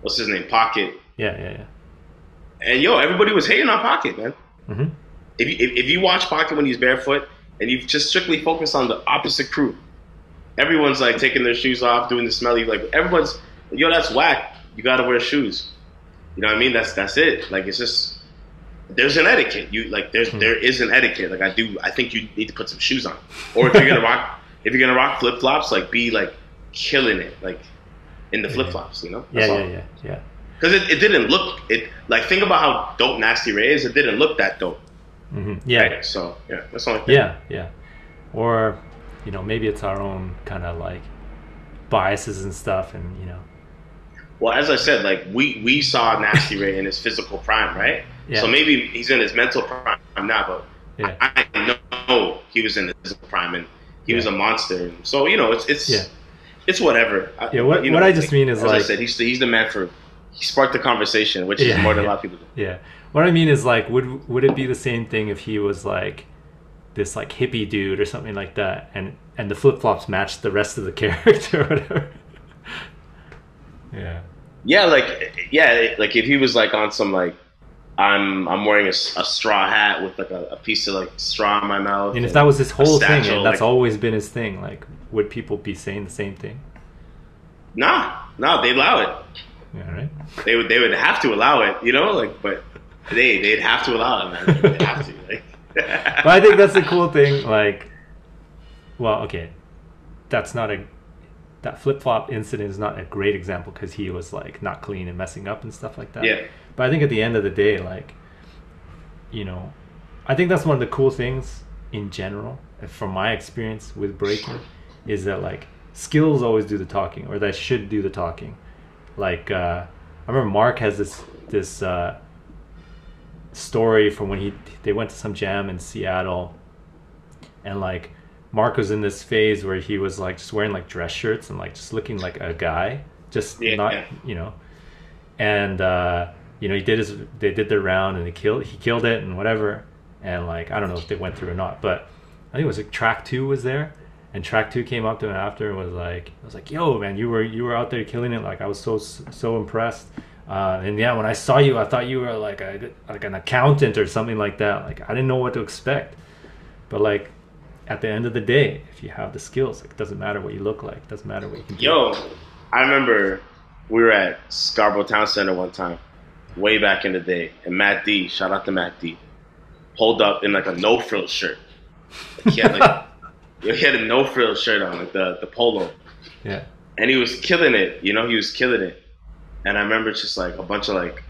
what's his name, Pocket, yeah, yeah, yeah. and yo, everybody was hating on Pocket, man. hmm If you, if, if you watch Pocket when he's barefoot and you just strictly focus on the opposite crew, everyone's like taking their shoes off, doing the smelly, like everyone's, yo, that's whack. You gotta wear shoes. You know what I mean? That's that's it. Like it's just there's an etiquette. You like there's Hmm. there is an etiquette. Like I do, I think you need to put some shoes on, or if you're gonna [laughs] rock if you're gonna rock flip flops, like be like killing it, like in the flip flops. You know? Yeah, That's yeah, all. yeah, yeah. Because it, it didn't look it like think about how dope Nasty Ray is. It didn't look that dope. hmm Yeah, Right? So yeah, that's only thing. yeah, yeah. Or, you know, maybe it's our own kind of like biases and stuff, and you know, Well, as I said, like we we saw Nasty Ray in his physical prime, right? Yeah. So maybe he's in his mental prime now, but yeah, I, I know he was in his physical prime and he was a monster. So you know, it's it's Yeah. it's whatever. Yeah, what- you what I just mean is as I said, he's the, he's the man for he sparked the conversation, which Yeah, is more than yeah. a lot of people do. yeah. What I mean is like, would would it be the same thing if he was like this like hippie dude or something like that, and and the flip flops matched the rest of the [laughs] character or whatever? Yeah, Yeah, like yeah, like if he was like on some like I'm I'm wearing a straw hat with like a, a piece of like straw in my mouth. and if that was his whole thing, and that's like- always been his thing, like, would people be saying the same thing? nah, nah, they allow it. Yeah, right. They would they would have to allow it, you know, like but they they'd have to allow it, man. They'd have to. Like. [laughs] but I think that's the cool thing. Like, well, okay, that's not a that flip flop incident is not a great example because he was like not clean and messing up and stuff like that. Yeah. But I think at the end of the day, like, you know, I think that's one of the cool things in general, uh, from my experience with breaking, is that like skills always do the talking, or that should do the talking. Like, uh, I remember Mark has this this uh, story from when he they went to some jam in Seattle, and like Mark was in this phase where he was like just wearing like dress shirts and like just looking like a guy, just Yeah, not yeah. you know, and uh, you know he did his they did their round and he killed he killed it and whatever, and like I don't know if they went through or not, but I think it was like Trac 2 was there. And Trac 2 came up to him after and was like, "I was like, yo, man, you were you were out there killing it. Like, I was so so impressed. Uh, and yeah, when I saw you, I thought you were like a like an accountant or something like that. Like, I didn't know what to expect. But like, at the end of the day, if you have the skills, like, it doesn't matter what you look like. It doesn't matter what you can do. Yo, I remember we were at Scarborough Town Center one time, way back in the day, and Matt D, shout out to Matt D, pulled up in like a no frill shirt. He had like [laughs] he had a no frill shirt on, like the the polo, Yeah, and he was killing it. You know, he was killing it. And I remember just like a bunch of like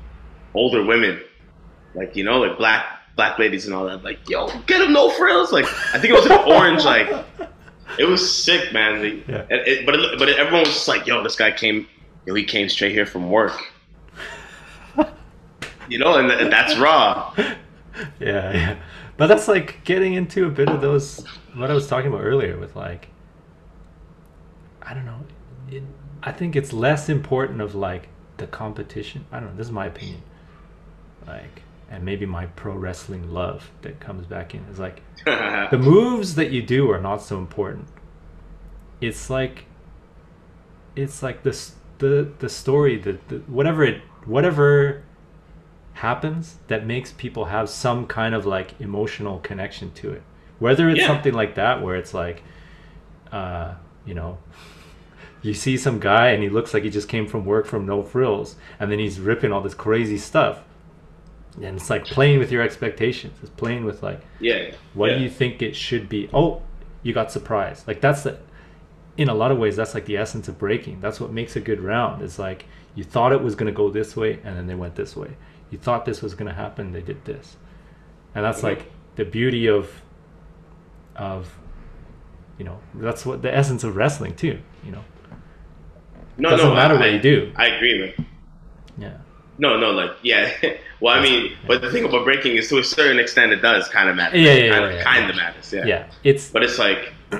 older women, like you know, like black black ladies and all that. Like, yo, get him no frills. Like, I think it was an orange. Like, it was sick, man. The- Yeah. it- but it, but everyone was just like, yo, this guy came. Yo, he came straight here from work. you know, and, and that's raw. yeah, yeah. But that's like getting into a bit of those what I was talking about earlier with like I don't know. It, I think it's less important of like the competition. I don't know. This is my opinion. Like, and maybe my pro wrestling love that comes back in is like [laughs] the moves that you do are not so important. It's like it's like this the the story the, the whatever it whatever happens that makes people have some kind of like emotional connection to it whether it's Yeah. something like that where it's like uh you know you see some guy and he looks like he just came from work from no frills and then he's ripping all this crazy stuff and it's like playing with your expectations it's playing with like yeah. what yeah. do you think it should be oh you got surprised like that's the in a lot of ways that's like the essence of breaking that's what makes a good round it's like you thought it was going to go this way and then they went this way you thought this was going to happen they did this and that's Mhm. like the beauty of of you know that's what the essence of wrestling too you know No, doesn't no, matter I, what you do. I agree, man. No, no, like yeah. [laughs] well, I mean, but the thing about breaking is to a certain extent it does kind of matter. Yeah, yeah, yeah, kind, yeah, kind yeah. of matters. Yeah. yeah it's But it's like [clears throat]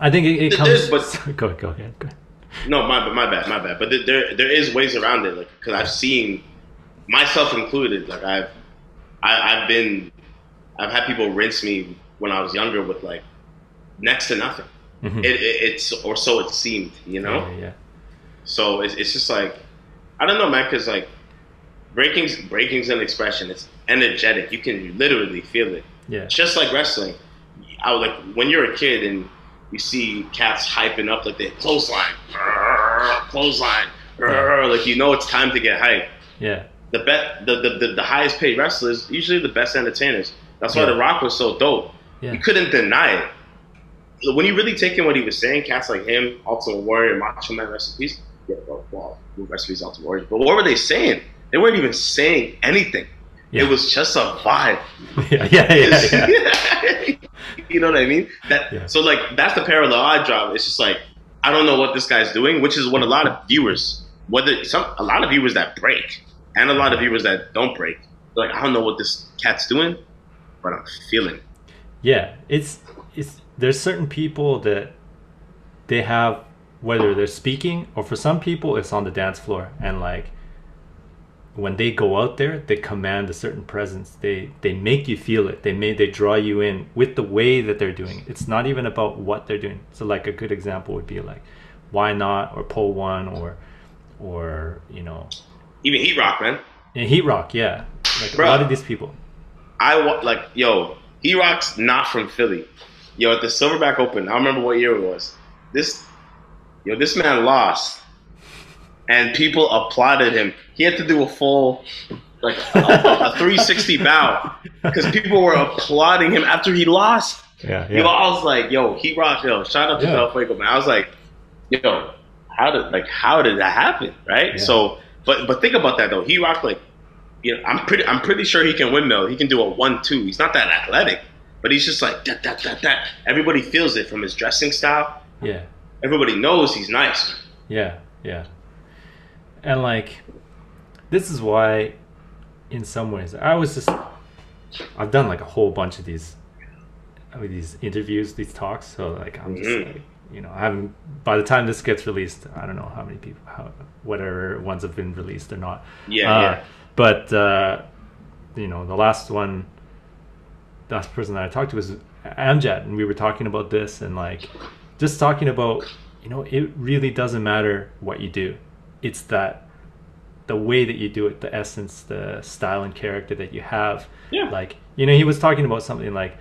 i think it, it comes but- [laughs] go, go ahead go ahead no, my my bad, my bad. But there- there is ways around it, like because I've seen myself included. Like I've I, I've been I've had people rinse me when I was younger with like next to nothing. Mhm. It, it, it's or so it seemed, you know. yeah, yeah. So it's, it's just like I don't know, man, because like breaking's breaking's an expression. It's energetic. You can literally feel it. yeah Just like wrestling, I was like when you're a kid and you see cats hyping up like they clothesline, [laughs] clothesline, like you know it's time to get hyped. yeah the bet the, the, the, the highest paid wrestlers usually the best entertainers. That's why Yeah. The Rock was so dope. Yeah. You couldn't deny it. When you really take in what he was saying, cats like him, Ultimate Warrior, Macho Man yeah, well, well, recipes, Ultimate Warrior. But what were they saying? They weren't even saying anything. Yeah. It was just a vibe. [laughs] yeah, yeah, yeah, yeah. [laughs] you know what I mean? That Yeah. so like that's the parallel I draw. It's just like I don't know what this guy's doing, which is what a lot of viewers, whether some a lot of viewers that break and a lot of viewers that don't break, like I don't know what this cat's doing, but I'm feeling. Yeah, it's it's there's certain people that they have whether they're speaking or for some people it's on the dance floor and like when they go out there they command a certain presence they they make you feel it they may they draw you in with the way that they're doing it it's not even about what they're doing so like a good example would be like why not or pull one or or you know Even Heat Rock, man. in heat rock yeah like Bruh. a lot of these people I like yo, Heat Rock's not from Philly. Yo, at the Silverback Open, I don't remember what year it was. This, yo, this man lost, and people applauded him. He had to do a full, like a, a [laughs] 360 bow because people were applauding him after he lost. yeah Yo, I was like, yo, Heat Rock, yo, shout out to Yeah. Del Fuego, man. I was like, yo, how did like how did that happen, right? Yeah. So, but but think about that though. Heat Rock, like, you know, I'm pretty I'm pretty sure he can windmill. He can do a one two. He's not that athletic, but he's just like that that that that. Everybody feels it from his dressing style. yeah Everybody knows he's nice. Yeah, yeah. And like this is why in some ways I was just I've done like a whole bunch of these of these interviews, these talks, so like I'm just Mhm. like you know, I'm by the time this gets released, I don't know how many people how whatever ones have been released or not. Yeah, Uh, yeah. But uh, you know, the last one, the last person that I talked to was Amjad, and we were talking about this and like just talking about, you know, it really doesn't matter what you do. It's that the way that you do it, the essence, the style and character that you have. Yeah. Like, you know, he was talking about something like,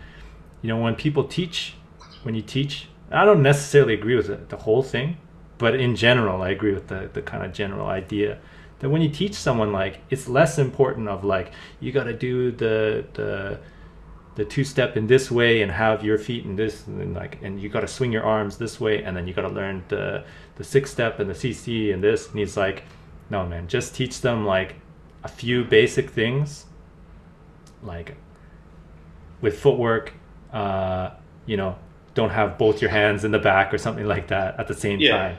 you know, when people teach, when you teach, I don't necessarily agree with the, the whole thing, but in general, I agree with the, the kind of general idea that when you teach someone, like, it's less important of like, you got to do the, the, the two step in this way and have your feet in this and then like and you got to swing your arms this way and then you got to learn the the six step and the cc and this and he's like no man just teach them like a few basic things like with footwork uh you know don't have both your hands in the back or something like that at the same Yeah. time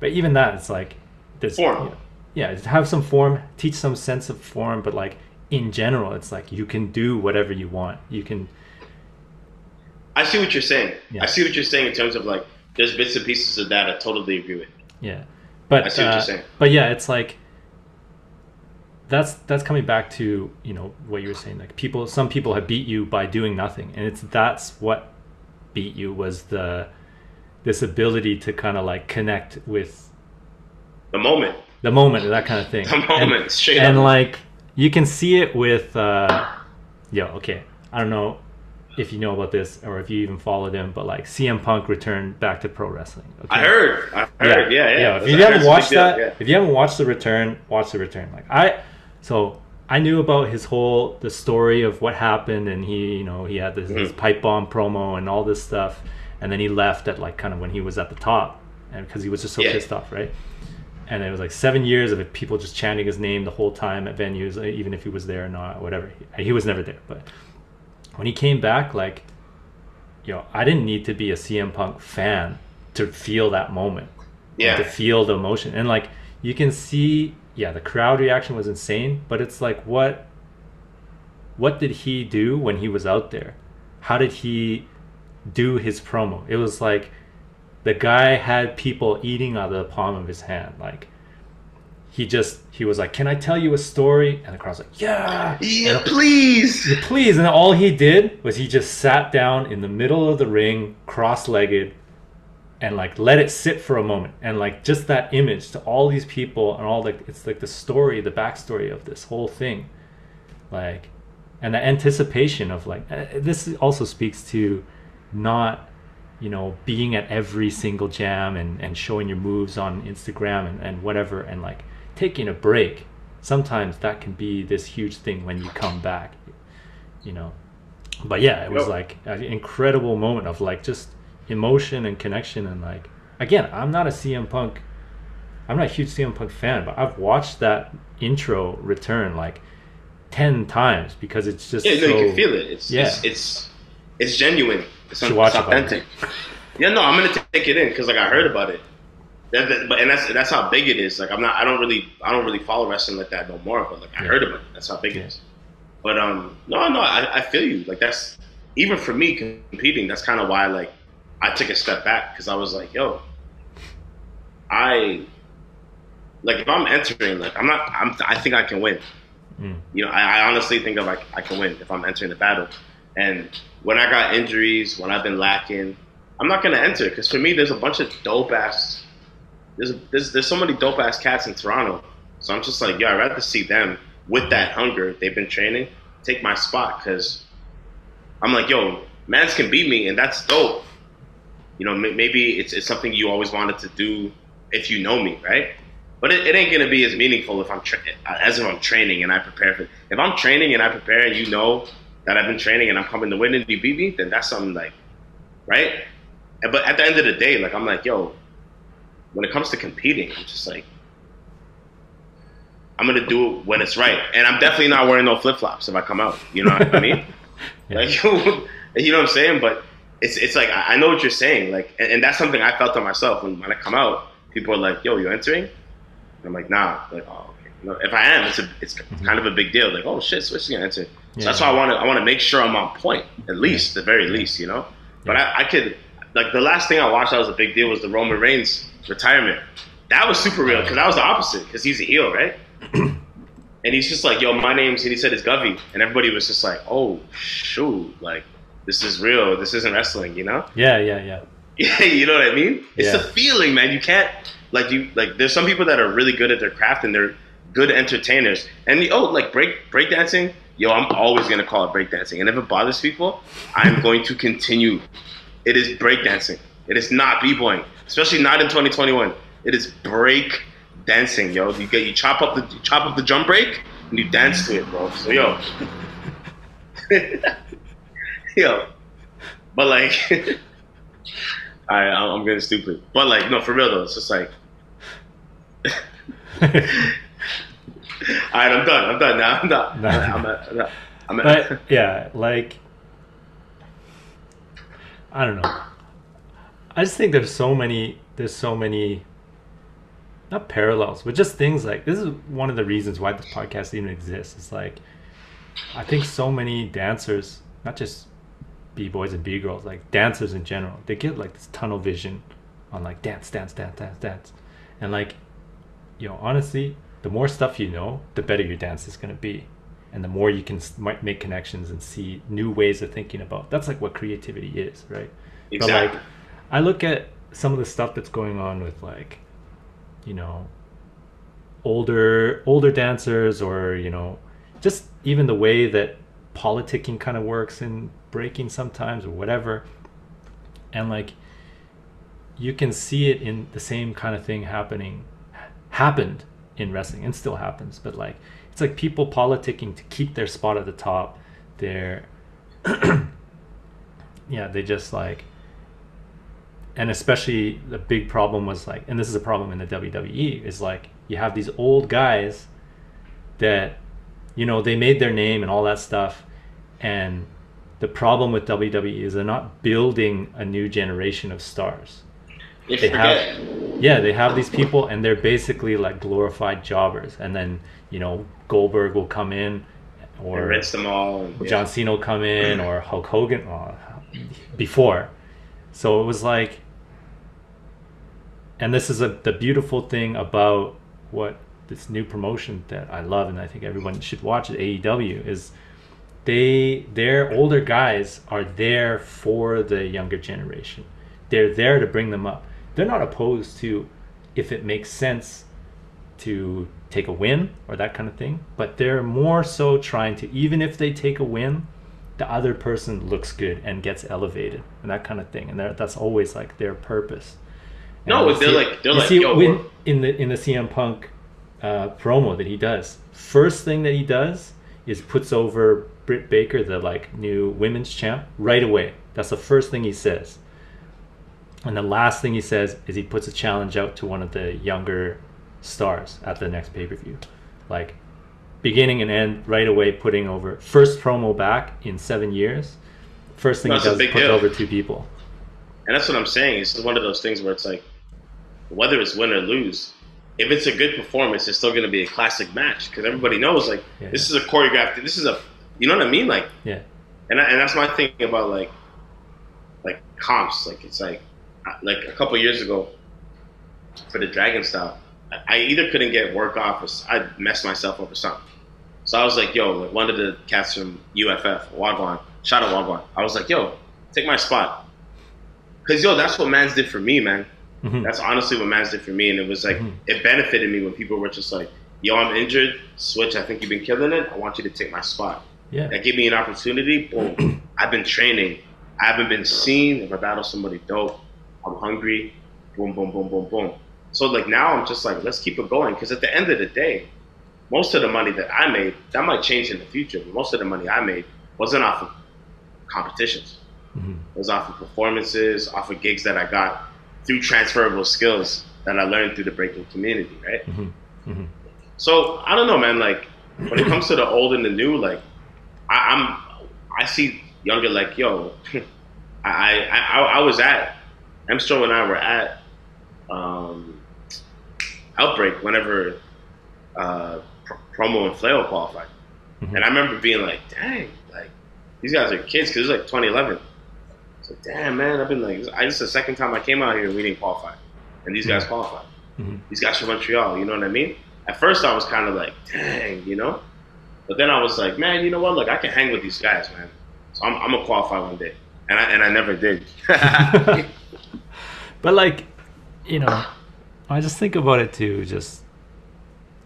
but even that it's like there's Form. you know, yeah have some form teach some sense of form but like in general it's like you can do whatever you want you can I see what you're saying. Yeah. I see what you're saying in terms of like there's bits and pieces of that I totally agree with. Yeah, but I see what you're uh, saying. But yeah, it's like that's that's coming back to you know what you were saying. Like people, some people have beat you by doing nothing, and it's that's what beat you was the this ability to kind of like connect with The moment. the moment that kind of thing. [laughs] The moment, and, straight and up. like you can see it with uh, yo. Okay, I don't know if you know about this or if you even followed him, but like CM Punk returned back to pro wrestling. Okay? I heard. I heard. Yeah, yeah. If That's- you I haven't watched that, yeah. if you haven't watched the return, watch the return. Like I, so I knew about his whole the story of what happened, and he, you know, he had this, this Mhm. pipe bomb promo and all this stuff, and then he left at like kind of when he was at the top, and because he was just so Yeah. pissed off, right? And it was like seven years of people just chanting his name the whole time at venues, uh, even if he was there or not, whatever. He, he was never there, but when he came back, like, yo, I didn't need to be a CM Punk fan to feel that moment. Yeah. to feel the emotion. And like you can see yeah the crowd reaction was insane but it's like what what did he do when he was out there? How did he do his promo? It was like the guy had people eating out of the palm of his hand like he just he was like can i tell you a story and the crowd's like yeah Yeah, please. yeah, please. And all he did was he just sat down in the middle of the ring, cross legged, and like let it sit for a moment. And like just that image to all these people and all like it's like the story, the backstory of this whole thing. Like, and the anticipation of like, uh, this also speaks to not, you know, being at every single jam and, and showing your moves on Instagram and, and whatever and like taking a break sometimes that can be this huge thing when you come back, you know. But yeah, it was Yep. like an incredible moment of like just emotion and connection and like again, I'm not a CM Punk I'm not a huge CM Punk fan, but I've watched that intro return like ten times because it's just Yeah, no, you can feel it. It's Yeah. it's, it's it's genuine. It's, Should it's watch it. Yeah, no, I'm gonna take it in because like I heard about it. That, that- but and that's that's how big it is. Like I'm not. I don't really. I don't really follow wrestling like that no more. But like I Yeah. heard about it. That's how big Yeah. it is. But um, no, no, I, I feel you. Like that's even for me competing. That's kind of why like I took a step back because I was like, yo, I like if I'm entering, like I'm not. I'm. I think I can win. Mm. You know, I, I honestly think of like I can win if I'm entering the battle. And when I got injuries, when I've been lacking, I'm not gonna enter because for me, there's a bunch of dope ass. There's, there's there's so many dope ass cats in Toronto. So I'm just like, yo, I'd rather see them with that hunger they've been training take my spot because I'm like, yo, mans can beat me and that's dope. You know, may- maybe it's, it's something you always wanted to do if you know me, right? But it, it ain't gonna be as meaningful if I'm tra- as if I'm training and I prepare for. If I'm training and I prepare and you know that I've been training and I'm coming to win and you beat me, then that's something like, right? But at the end of the day, like I'm like, yo, when it comes to competing, I'm just like, I'm gonna do it when it's right, and I'm definitely not wearing no flip flops if I come out. You know what I mean? [laughs] [laughs] Yeah. Like, [laughs] you know what I'm saying? But it's it's like I know what you're saying. Like, and, and that's something I felt on myself when, when I come out. People are like, "Yo, you're entering?" And I'm like, "Nah." Like, oh, okay. You know, if I am, it's a it's mm-hmm. kind of a big deal. Like, oh shit, Switch is gonna enter. So Yeah. that's why I want to I want to make sure I'm on point at least, the very least, you know. But I, I could like the last thing I watched that was a big deal was the Roman Reigns retirement. That was super real because that was the opposite because he's a heel, right? [clears throat] and he's just like, "Yo, my name's," and he said, "It's Govey," and everybody was just like, "Oh, shoot! Like, this is real. This isn't wrestling," you know? Yeah, yeah, yeah. [laughs] Yeah, you know what I mean? It's Yeah. the feeling, man. You can't like you like. There's some people that are really good at their craft and they're good entertainers. And the, oh, like break breakdancing. Yo, I'm always gonna call it breakdancing, and if it bothers people, I'm going to continue. It is breakdancing. It is not b-boying, especially not in 2021. It is break dancing, yo. You get you chop up the chop up the jump break and you dance to it, bro. So yo, [laughs] yo, but like, [laughs] I I'm getting stupid. But like, no, for real though, it's just like, [laughs] all right, I'm done. I'm done now. I'm done. No. I'm at, I'm at, I'm at, but yeah, like I don't know. I just think there's so many there's so many not parallels, but just things like this is one of the reasons why this podcast even exists. It's like I think so many dancers, not just B boys and B girls, like dancers in general, they get like this tunnel vision on like dance, dance, dance, dance, dance. And like, you know, honestly, the more stuff you know, the better your dance is gonna be. And the more you can make connections and see new ways of thinking about that's like what creativity is right? Exactly. but like i look at some of the stuff that's going on with like you know older older dancers or you know just even the way that politicking kind of works in breaking sometimes or whatever. And like you can see it in the same kind of thing happening happened in wrestling and still happens but like it's like people politicking to keep their spot at the top. They're [clears throat] yeah they just like and especially the big problem was like and this is a problem in the WWE is like you have these old guys that you know they made their name and all that stuff and the problem with WWE is they're not building a new generation of stars They they forget. have yeah they have these people and they're basically like glorified jobbers and then you know Goldberg will come in and or rinse them all. And, yeah. John Cena will come in or Hulk Hogan uh, before so it was like and this is a the beautiful thing about what this new promotion that I love and I think everyone should watch it AEW is they their older guys are there for the younger generation. They're there to bring them up. They're not opposed to if it makes sense to take a win or that kind of thing, but they're more so trying to even if they take a win, the other person looks good and gets elevated and that kind of thing. And that's always like their purpose. And No, they're see- like- they're like, see yo, when- in the in the CM Punk uh, promo that he does. First thing that he does is puts over Britt Baker, the like new women's champ, right away. That's the first thing he says. And the last thing he says is he puts a challenge out to one of the younger stars at the next pay per view. Like beginning and end right away, putting over first promo back in seven years. First thing That's he does is put deal. over two people. And that's what I'm saying. It's one of those things where it's like, whether it's win or lose, if it's a good performance, it's still going to be a classic match because everybody knows like Yeah. this is a choreographed. This is a, you know what I mean? Like, Yeah. and I, and that's my thing about like, like comps. Like it's like, like a couple years ago, for the Dragon style, I- either couldn't get work off or I messed myself up or something. So I was like, yo, like one of the cats from UFF, Wagwan, shout out Wagwan. I was like, yo, take my spot. Cause yo, that's what Mans did for me, man. Mhm. That's honestly what Mans did for me, and it was like Mhm. it benefited me when people were just like, "Yo, I'm injured. Switch. I think you've been killing it. I want you to take my spot." Yeah. That gave me an opportunity. Boom. [clears throat] I've been training. I haven't been seen. If I battle somebody dope, I'm hungry. Boom, boom, boom, boom, boom. So like now I'm just like, let's keep it going. Because at the end of the day, most of the money that I made, that might change in the future. But most of the money I made wasn't off of competitions. Mhm. It was off of performances, off of gigs that I got through transferable skills that I learned through the breaking community, right? Mhm. Mhm. So I don't know, man. Like when it comes to the old and the new, like I, I'm, I see younger like, yo, [laughs] I, I, I, I was at Emstro and I were at um, Outbreak whenever uh, Promo and Flail qualified, Mhm. and I remember being like, dang, like these guys are kids because it was like 2011. It's like, damn, man, I've been like, I this is the second time I came out here and we didn't qualify, and these guys qualified Mhm. these guys from Montreal. You know what I mean? At first, I was kind of like, dang, you know. But then I was like, man, you know what? Look, I can hang with these guys, man. So I'm, I'm gonna qualify one day, and I and I never did. [laughs] [laughs] but like you know i just think about it too just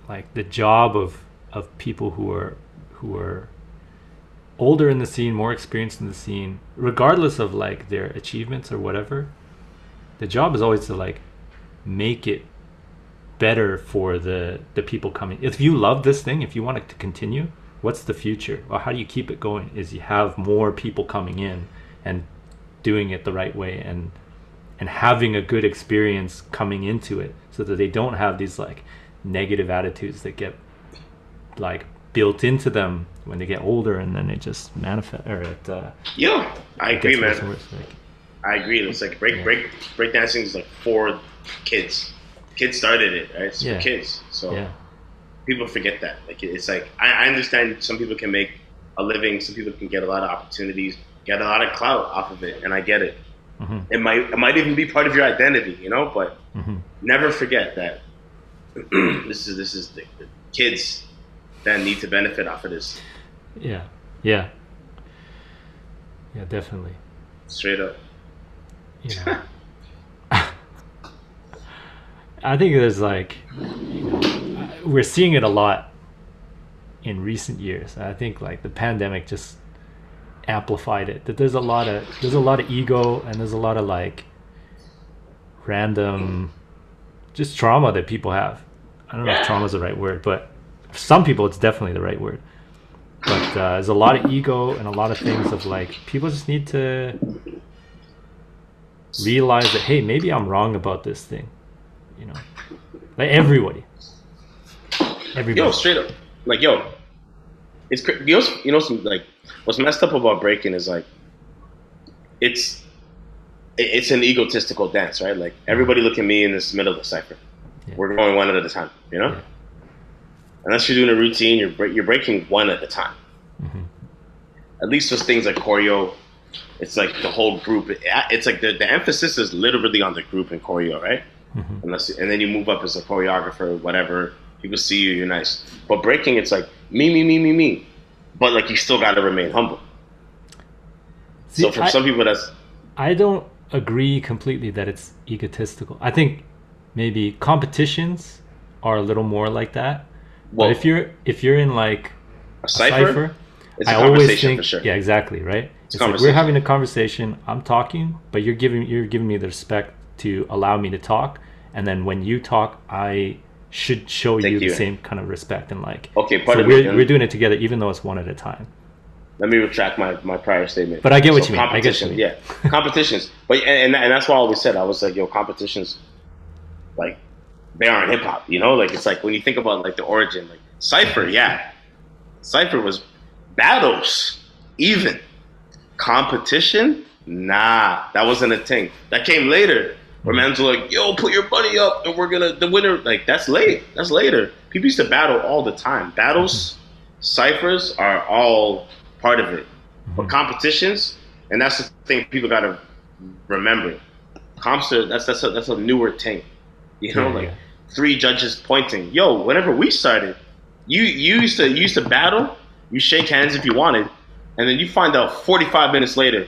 like the job of of people who are who are older in the scene more experienced in the scene regardless of like their achievements or whatever the job is always to like make it better for the the people coming. If you love this thing if you want it to continue what's the future? Or how do you keep it going? Is you have more people coming in and doing it the right way and and having a good experience coming into it so that they don't have these like negative attitudes that get like built into them when they get older and then it just manifest or it uh, Yo, I agree, worse man. worse, like, I agree. It's like break Yeah. break break dancing is like for kids. Kids started it, right? It's Yeah. for kids. So yeah people forget that. Like it's like I, I understand some people can make a living, some people can get a lot of opportunities, get a lot of clout off of it, and I get it. Mhm. It might it might even be part of your identity, you know. But hmm never forget that [clears throat] this is this is the, the kids that need to benefit off of this. yeah yeah yeah definitely Straight up. Yeah. [laughs] i think there's like you know, we're seeing it a lot in recent years i think like the pandemic just amplified it. That there's a lot of there's a lot of ego and there's a lot of like random just trauma that people have. I don't know if trauma is the right word but for some people it's definitely the right word. But uh, there's a lot of ego and a lot of things of like people just need to realize that hey maybe i'm wrong about this thing you know? Like everybody. Everybody. Yo, straight up. Like yo, it's you know you know some like what's messed up about breaking is like it's it's an egotistical dance, right? Like everybody look at me in this middle of the cipher. Yeah. We're going one at a time, you know. Yeah. Unless you're doing a routine, you're you're breaking one at a time. Mhm. At least with things like choreo, it's like the whole group. It's like the, the emphasis is literally on the group in choreo, right? Mhm. Unless and then you move up as a choreographer, whatever. People see you, you're nice. But breaking, it's like me, me, me, me, me. But like you still got to remain humble. See, so for I- some people, that's I don't agree completely that it's egotistical. I think maybe competitions are a little more like that. well, but if you're if you're in like a a cipher. cipher, It's a I always think sure. yeah, exactly, right? It's, like we're having a conversation. I'm talking, but you're giving you're giving me the respect to allow me to talk, and then when you talk, I should show Thank you the you. same kind of respect and like. Okay, So we're we're doing it together, even though it's one at a time. let me retract my, my prior statement. But I get what So you mean. I get what yeah, [laughs] competitions. But and, and and that's why I always said I was like, yo, competitions, like they aren't hip hop. You know, like it's like when you think about like the origin, like Cipher, yeah, Cipher was battles, even competition. Nah, that wasn't a thing. That came later. Where Mm-hmm. man's like, yo, put your money up, and we're gonna the winner. Like that's late. That's later. People used to battle all the time. Battles, ciphers are all part of it. But competitions, and that's the thing people gotta remember. Comps are that's that's a that's a newer thing. You know, Yeah, like yeah. three judges pointing. Yo, whenever we started, you you used to you used to battle. You shake hands if you wanted, and then you find out 45 minutes later,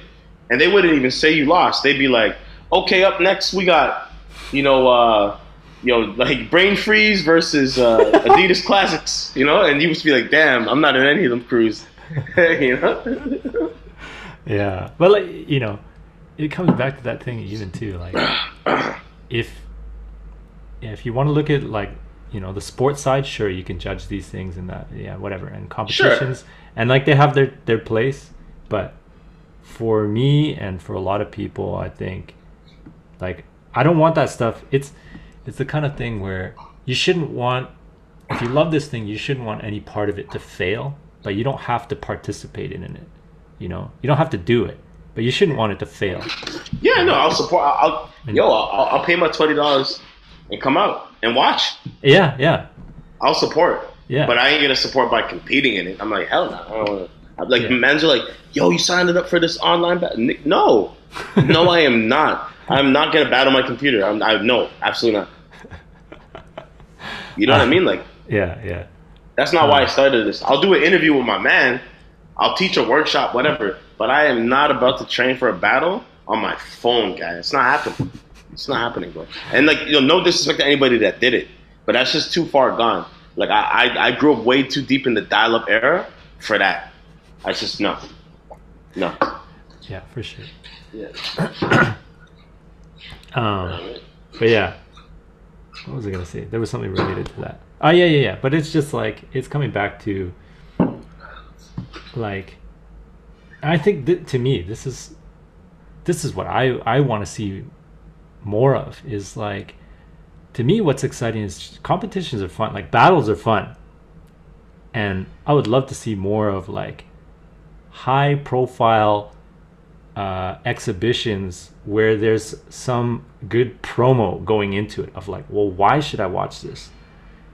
and they wouldn't even say you lost. They'd be like, "Okay, up next we got, you know, uh, you know, like Brain Freeze versus uh, [laughs] Adidas Classics," you know, and you would be like, "Damn, I'm not in any of them crews," [laughs] you know. [laughs] Yeah, but like you know, it comes back to that thing even too. Like, [clears throat] if if you want to look at like you know the sports side, sure you can judge these things and that yeah whatever and competitions. And like they have their their place, but for me and for a lot of people, I think like I don't want that stuff. It's it's the kind of thing where you shouldn't want if you love this thing, you shouldn't want any part of it to fail, but you don't have to participate in it. You know, you don't have to do it, but you shouldn't want it to fail. Yeah, no, I'll support. I'll, I'll yo, I'll, I'll pay my twenty dollars and come out and watch. Yeah, yeah, I'll support. Yeah. But I ain't gonna support by competing in it. I'm like, hell no. I. I'm like, Yeah. men's are like, yo, you signed it up for this online battle? No, [laughs] no, I am not. I'm not gonna battle my computer. I'm, I no, absolutely not. You know what I mean? Like, [laughs] yeah, yeah, that's not why I uh-huh. started this. I'll do an interview with my man. I'll teach a workshop, whatever. But I am not about to train for a battle on my phone, guys. It's not happening. It's not happening, bro. And like, you know, no disrespect to anybody that did it, but that's just too far gone. Like, I, I, I grew up way too deep in the dial-up era for that. I just no, no. yeah, for sure. Yeah. [clears throat] Um, but yeah, what was I gonna say? There was something related to that. Oh yeah, yeah, yeah. But it's just like it's coming back to like I think th- to me this is this is what I I want to see more of is like to me what's exciting is competitions are fun like battles are fun and I would love to see more of like high profile uh, exhibitions where there's some good promo going into it of like, well, why should I watch this?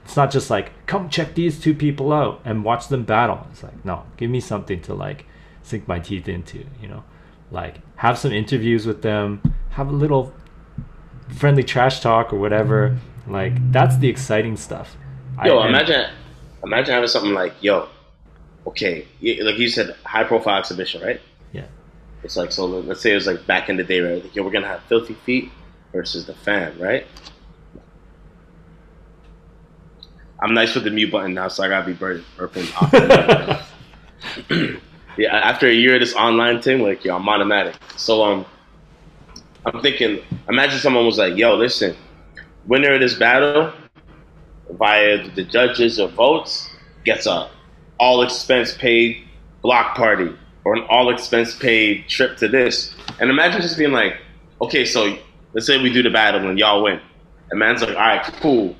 It's not just like, come check these two people out and watch them battle. It's like, no, give me something to like sink my teeth into, you know? Like, have some interviews with them, have a little friendly trash talk or whatever. Like, that's the exciting stuff. Yo, I- and- imagine, imagine having something like, yo, okay, like you said, high-profile exhibition, right? It's like so. Let's say it was like back in the day, right? Like, yo, we're gonna have Filthy Feet versus the Fam, right? I'm nice with the mute button now, so I gotta be bur- burping. [laughs] Off. [clears throat] yeah, after a year of this online thing, like yo, I'm automatic. So um, I'm thinking, imagine someone was like, yo, listen, winner of this battle via the judges or votes gets a all expense paid block party or an all expense paid trip to this. And imagine just being like, okay, so let's say we do the battle and y'all win. And man's like, all right, cool.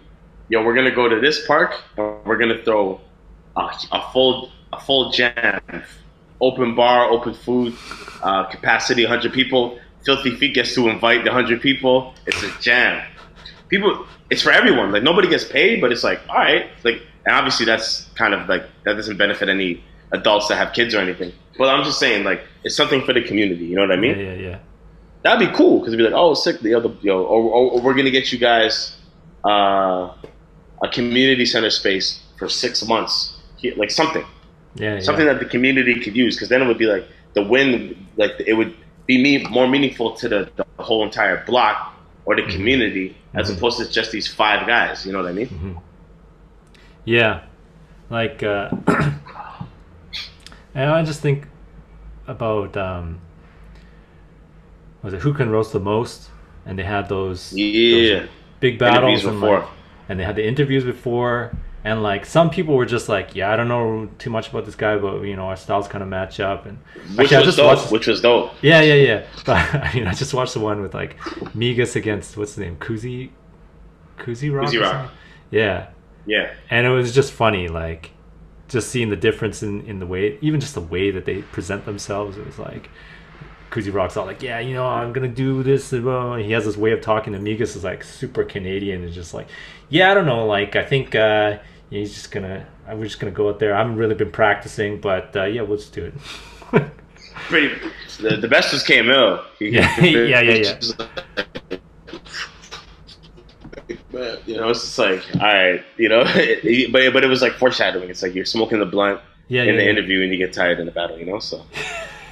Yo, we're gonna go to this park and we're gonna throw a, a full a full jam, open bar, open food, uh, capacity 100 people. Filthy Feet gets to invite the 100 people. It's a jam. People, it's for everyone. Like nobody gets paid, but it's like, all right, like, and obviously that's kind of like that doesn't benefit any adults that have kids or anything. But I'm just saying, like, it's something for the community. You know what I mean? yeah, yeah, yeah. That'd be cool because it'd be like, oh, sick, the other, yo, or, or, or we're gonna get you guys uh, a community center space for six months, like something, Yeah, yeah. something that the community could use. Because then it would be like the win, like it would be me more meaningful to the, the whole entire block or the community as Mhm. opposed to just these five guys. You know what I mean? Yeah, like, uh, [clears throat] and I just think about um, was it who can roast the most, and they had those Yeah. those big battles and before. like, and they had the interviews before, and like some people were just like, yeah, I don't know too much about this guy, but you know our styles kind of match up, and Which Actually, I was just dope. watched- Which was dope. yeah, yeah, yeah. [laughs] But I mean, I just watched the one with like Migas against what's the name, Kuzi, Kuzi Rock. Kuzi Rock. Yeah, Yeah. and it was just funny, like just seeing the difference in in the way, even just the way that they present themselves. It was like Kuzi Rock's all like, yeah, you know, I'm gonna do this. and. He has this way of talking. And Migas is like super Canadian and just like, yeah, I don't know, like I think uh, he's just gonna. I'm just gonna go out there. I haven't really been practicing, but uh, yeah, we'll just do it. Pretty. The, the best was. He- [laughs] Yeah, yeah, yeah, yeah. [laughs] But, you know, it's just like, all right, you know, [laughs] but but it was like foreshadowing. It's like you're smoking the blunt yeah, in yeah, the yeah. interview and you get tired in the battle, you know. So, [laughs]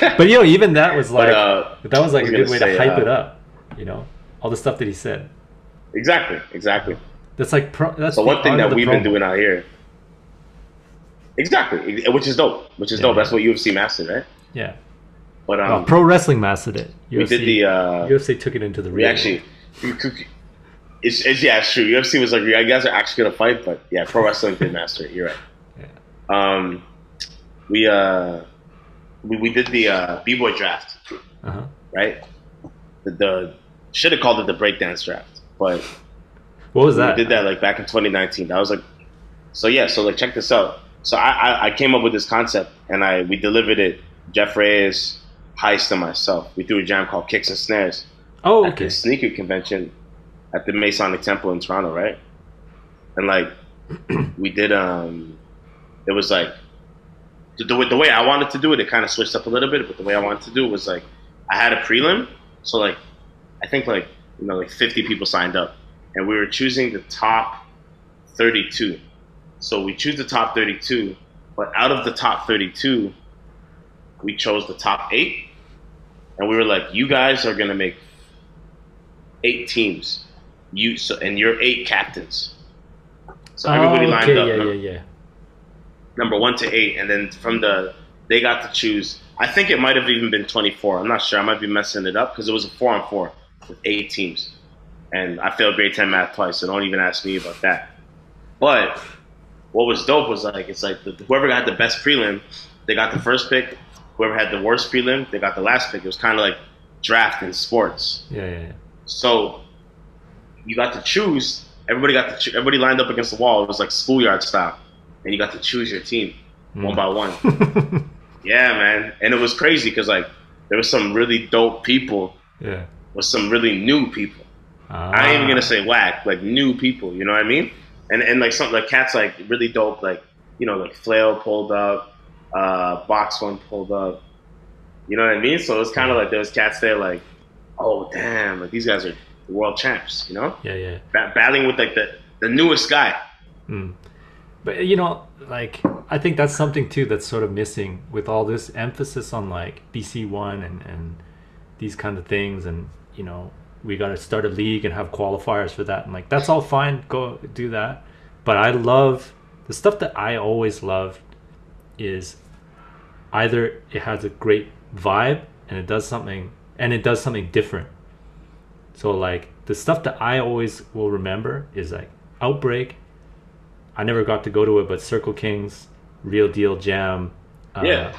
But you know, even that was like But, uh, that was like I a was good way say, to hype uh, it up. You know, all the stuff that he said. exactly, exactly. That's like pro, that's So the one thing that we've been doing out here, exactly, which is dope, which is dope. That's what UFC mastered, right? Yeah, But um, Well, pro wrestling mastered it. UFC, we did the uh, UFC took it into the we real actually, we it's, it's yeah, it's true. UFC was like, you guys are actually gonna fight, but yeah, pro wrestling did master it. You're right. Um, we uh, we, we did the uh, b boy draft, Uh huh. right? The, the should have called it the breakdance draft, but What was that? we did that like back in 2019. That was like, so yeah. So like, check this out. So I, I I came up with this concept and I we delivered it. Jeff Reyes, Heist, and myself. We threw a jam called Kicks and Snares Oh, at okay. the sneaker convention at the Masonic Temple in Toronto, right? And like [clears throat] we did um it was like the, the, way- way I wanted to do it, it kind of switched up a little bit, but the way I wanted to do it was like I had a prelim, so like I think like you know like 50 people signed up, and we were choosing the top 32. So we choose the top 32, but out of the top 32, we chose the top eight, and we were like, you guys are gonna make eight teams, you so and you're eight captains. So everybody oh, lined up. Yeah, yeah, yeah. number one to eight, and then from the they got to choose. I think it might have even been 24. I'm not sure. I might be messing it up because it was a four on four with eight teams, and I failed grade 10 math twice, so don't even ask me about that. But what was dope was like it's like the, whoever got the best prelim, they got the first pick. Whoever had the worst prelim, they got the last pick. It was kind of like draft in sports. Yeah, yeah, yeah. So you got to choose. Everybody got to. Cho- everybody lined up against the wall. It was like schoolyard style, and you got to choose your team one by one. [laughs] Yeah, man, and it was crazy because like there was some really dope people yeah. with some really new people. I ain't even Ah. gonna say whack, like new people. You know what I mean? And and like some like cats like really dope, like you know like Flail pulled up, uh, Box One pulled up. You know what I mean? So it was kind of like there was cats there like, oh damn, like these guys are world champs. You know, Yeah, yeah. ba- battling with like the the newest guy. Mm. But you know, like I think that's something too that's sort of missing with all this emphasis on like BC one and and these kind of things, and you know, we got to start a league and have qualifiers for that, and like that's all fine, go do that. But I love the stuff that I always loved is either it has a great vibe and it does something and it does something different. So like the stuff that I always will remember is like Outbreak. I never got to go to it, but Circle Kings, Real Deal Jam, uh, Yeah.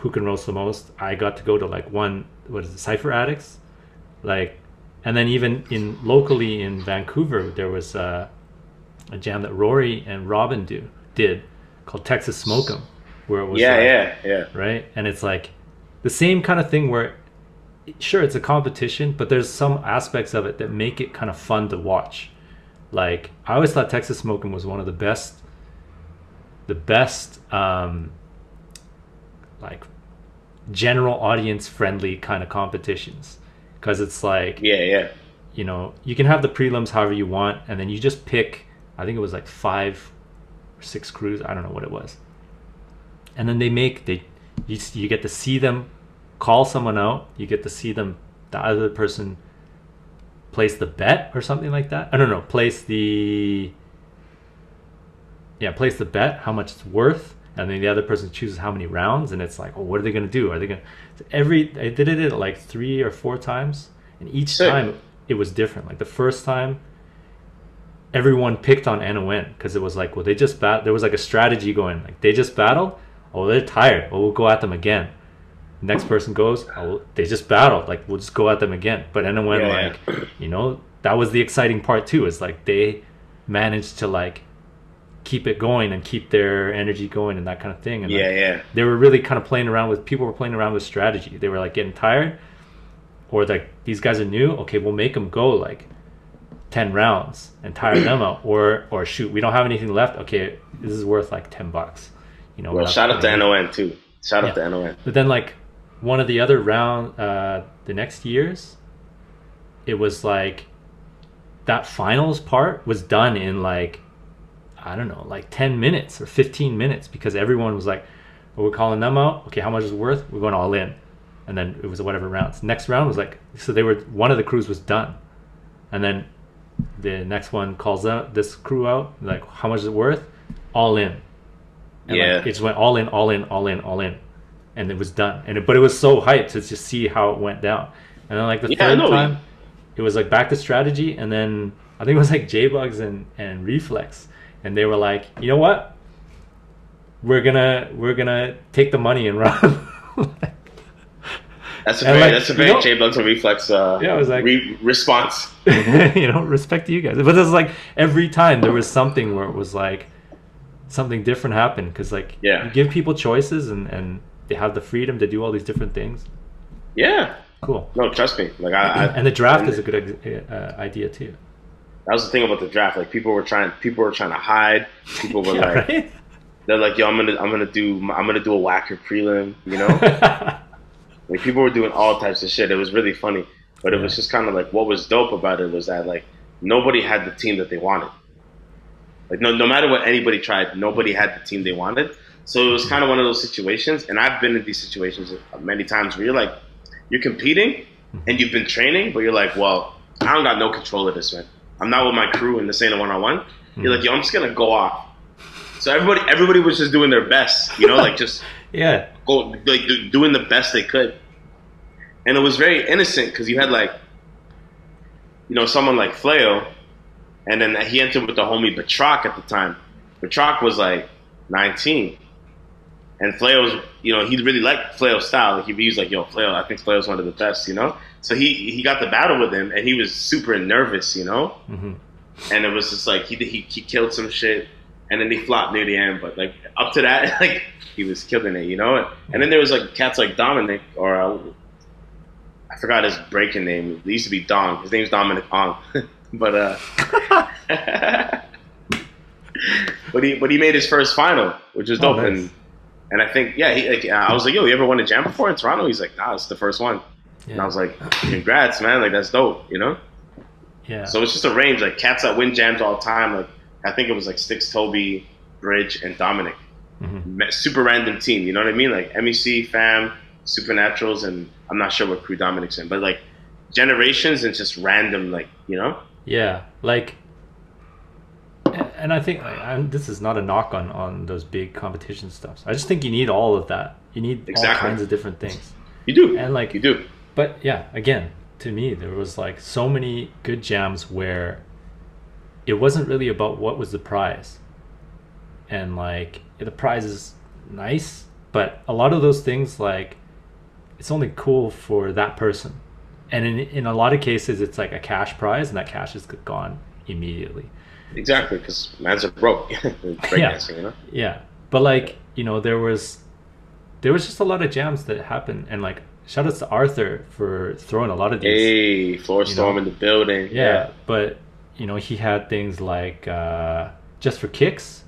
Who Can Roast the Most. I got to go to like one, what is it, Cipher Addicts, like, and then even in locally in Vancouver, there was uh, a jam that Rory and Robin do did called Texas Smoke 'Em, where it was Yeah, like, yeah, yeah. right? And it's like the same kind of thing where, sure, it's a competition, but there's some aspects of it that make it kind of fun to watch. Like I always thought Texas Smoking was one of the best, the best, um, like general audience friendly kind of competitions, because it's like Yeah, yeah. you know you can have the prelims however you want, and then you just pick. I think it was like five or six crews. I don't know what it was and then they make they you, you get to see them call someone out you get to see them the other person place the bet or something like that i don't know place the yeah place the bet how much it's worth and then the other person chooses how many rounds and it's like oh what are they going to do are they going to every i did it like three or four times and each Sick. time it was different like the first time everyone picked on Anna NON because it was like, well, they just bat. There was like a strategy going, like they just battled. Oh, they're tired. Well, we'll go at them again. Next person goes. Oh, they just battle Like we'll just go at them again. But NON, Yeah, like, you know, that was the exciting part too. Is like they managed to like keep it going and keep their energy going and that kind of thing. And like, Yeah, yeah. they were really kind of playing around with people were playing around with strategy. They were like getting tired, or like these guys are new. Okay, we'll make them go like ten rounds and tire them out, or or shoot, we don't have anything left. Okay, this is worth like ten bucks. You know. Well, shout out to NON too. Shout out to NON. But then like one of the other round, uh, the next years, it was like that finals part was done in like I don't know, like ten minutes or fifteen minutes because everyone was like, well, "We're calling them out. Okay, how much is it worth? We're going all in." And then it was whatever rounds. Next round was like so they were one of the crews was done, and then the next one calls out this crew out like how much is it worth? All in. And Yeah. like, it just went all in, all in, all in, all in, and it was done. And it, but it was so hyped to just see how it went down. And then like the Yeah, third time, it was like back to strategy, and then I think it was like J Bugs and and Reflex, and they were like, you know what? We're gonna we're gonna take the money and run. [laughs] That's a very like, that's a you very know- J Bugs and Reflex uh, Yeah, I was like- re- response. [laughs] you know, respect to you guys. But it's like every time there was something where it was like something different happened because like Yeah. you give people choices and and they have the freedom to do all these different things. Yeah. Cool. No, trust me. Like I, I And the draft and is a good uh, idea too. that was the thing about the draft. Like people were trying people were trying to hide. People were [laughs] Yeah, like right? they're like, yo, I'm gonna I'm gonna do I'm gonna do a whacker prelim, you know? [laughs] Like people were doing all types of shit. It was really funny, but it was just kind of like what was dope about it was that like nobody had the team that they wanted. Like no, no matter what anybody tried, nobody had the team they wanted. So it was kind of one of those situations, and I've been in these situations many times where you're like, you're competing and you've been training, but you're like, well, I don't got no control of this, man. I'm not with my crew, and this ain't a one on one. You're like, yo, I'm just gonna go off. So everybody, everybody was just doing their best, you know, like just [laughs] yeah. go like doing the best they could, and it was very innocent because you had like, you know, someone like Flail, and then he entered with the homie Batroc at the time. Batroc was like 19, and Flail was, you know, he really liked Flail's style. Like he was like, "Yo, Flail, I think Flail's one of the best," you know. So he he got the battle with him, and he was super nervous, you know. hmm And it was just like he he he killed some shit, and then he flopped near the end. But like up to that, [laughs] like he was killing it, you know. And then there was like cats like Dominic, or uh, I forgot his breaking name. It used to be Dong. His name's Dominic Ong, [laughs] but uh, [laughs] but he but he made his first final, which was Oh, dope. nice. And and I think yeah, he like I was like, yo, you ever won a jam before in Toronto? He's like, nah, it's the first one. And I was like, congrats, man. Like that's dope, you know. Yeah. So it's just a range, like cats that win jams all the time. Like I think it was like Sticks, Toby, Bridge, and Dominic. Mhm. Super random team, you know what I mean? Like MEC, Fam, Supernaturals, and I'm not sure what crew Dominic's in, but like generations and just random, like you know. Yeah, like, and I think like, I'm, this is not a knock on on those big competition stuff. I just think you need all of that. You need all kinds of different things. You do, And like, you do. but yeah, again, to me, there was like so many good jams where it wasn't really about what was the prize, and like the prize is nice, but a lot of those things like it's only cool for that person, and in in a lot of cases, it's like a cash prize, and that cash is gone immediately. Exactly, because man's are broke. [laughs] Breakdancing, you know. Yeah, but like you know, there was there was just a lot of jams that happened, and like shout outs to Arthur for throwing a lot of these. Hey, floor storm know? in the building. yeah, but you know, he had things like uh, just for kicks,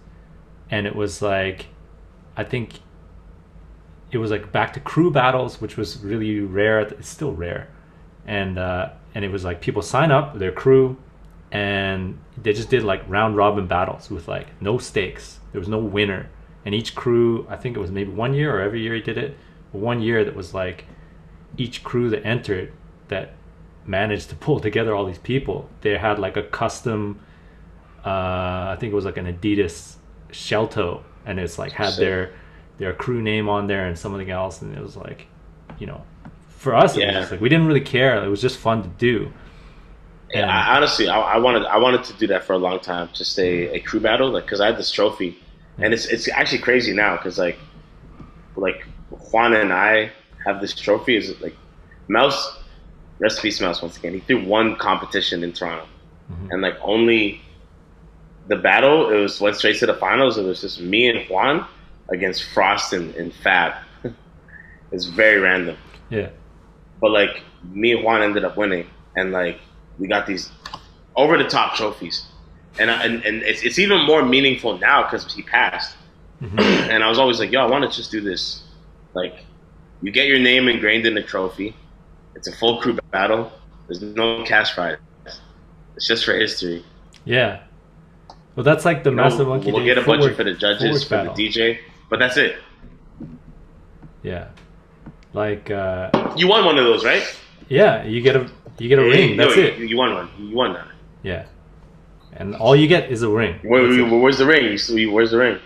and it was like, I think it was like back to crew battles, which was really rare. It's still rare, and uh, and it was like people sign up their crew, and they just did like round robin battles with like no stakes. There was no winner, and each crew, I think it was maybe one year or every year he did it. One year that was like each crew that entered that managed to pull [laughs] together all these people. They had like a custom, uh, I think it was like an Adidas shell toe, and it's like had Sick. their their crew name on there and something else, and it was like, you know, for us, it was just like we didn't really care. It was just fun to do. Yeah, And- I, honestly, I, I wanted I wanted to do that for a long time, just a, a crew battle, like because I had this trophy, and it's it's actually crazy now because like like Juan and I have this trophy. Is like Mouse, recipe Mouse once again. He threw one competition in Toronto, Mhm. and like only the battle. It was went straight to the finals. It was just me and Juan against Frost and, and Fab. [laughs] it's very random yeah, but like me and Juan ended up winning, and like we got these over the top trophies, and I, and and it's, it's even more meaningful now because he passed, Mhm. and I was always like, yo, I want to just do this, like you get your name ingrained in the trophy, it's a full crew battle, there's no cash prize, it's just for history. yeah. Well, that's like the You know, massive monkey. we'll get a budget for the judges, for footwork the. DJ, but that's it. Yeah, like uh, You won one of those, right? yeah, you get a you get a ring. That's you, it. You won one. You won that. Yeah, and all you get is a ring. Where, where's the ring? You Where's the ring?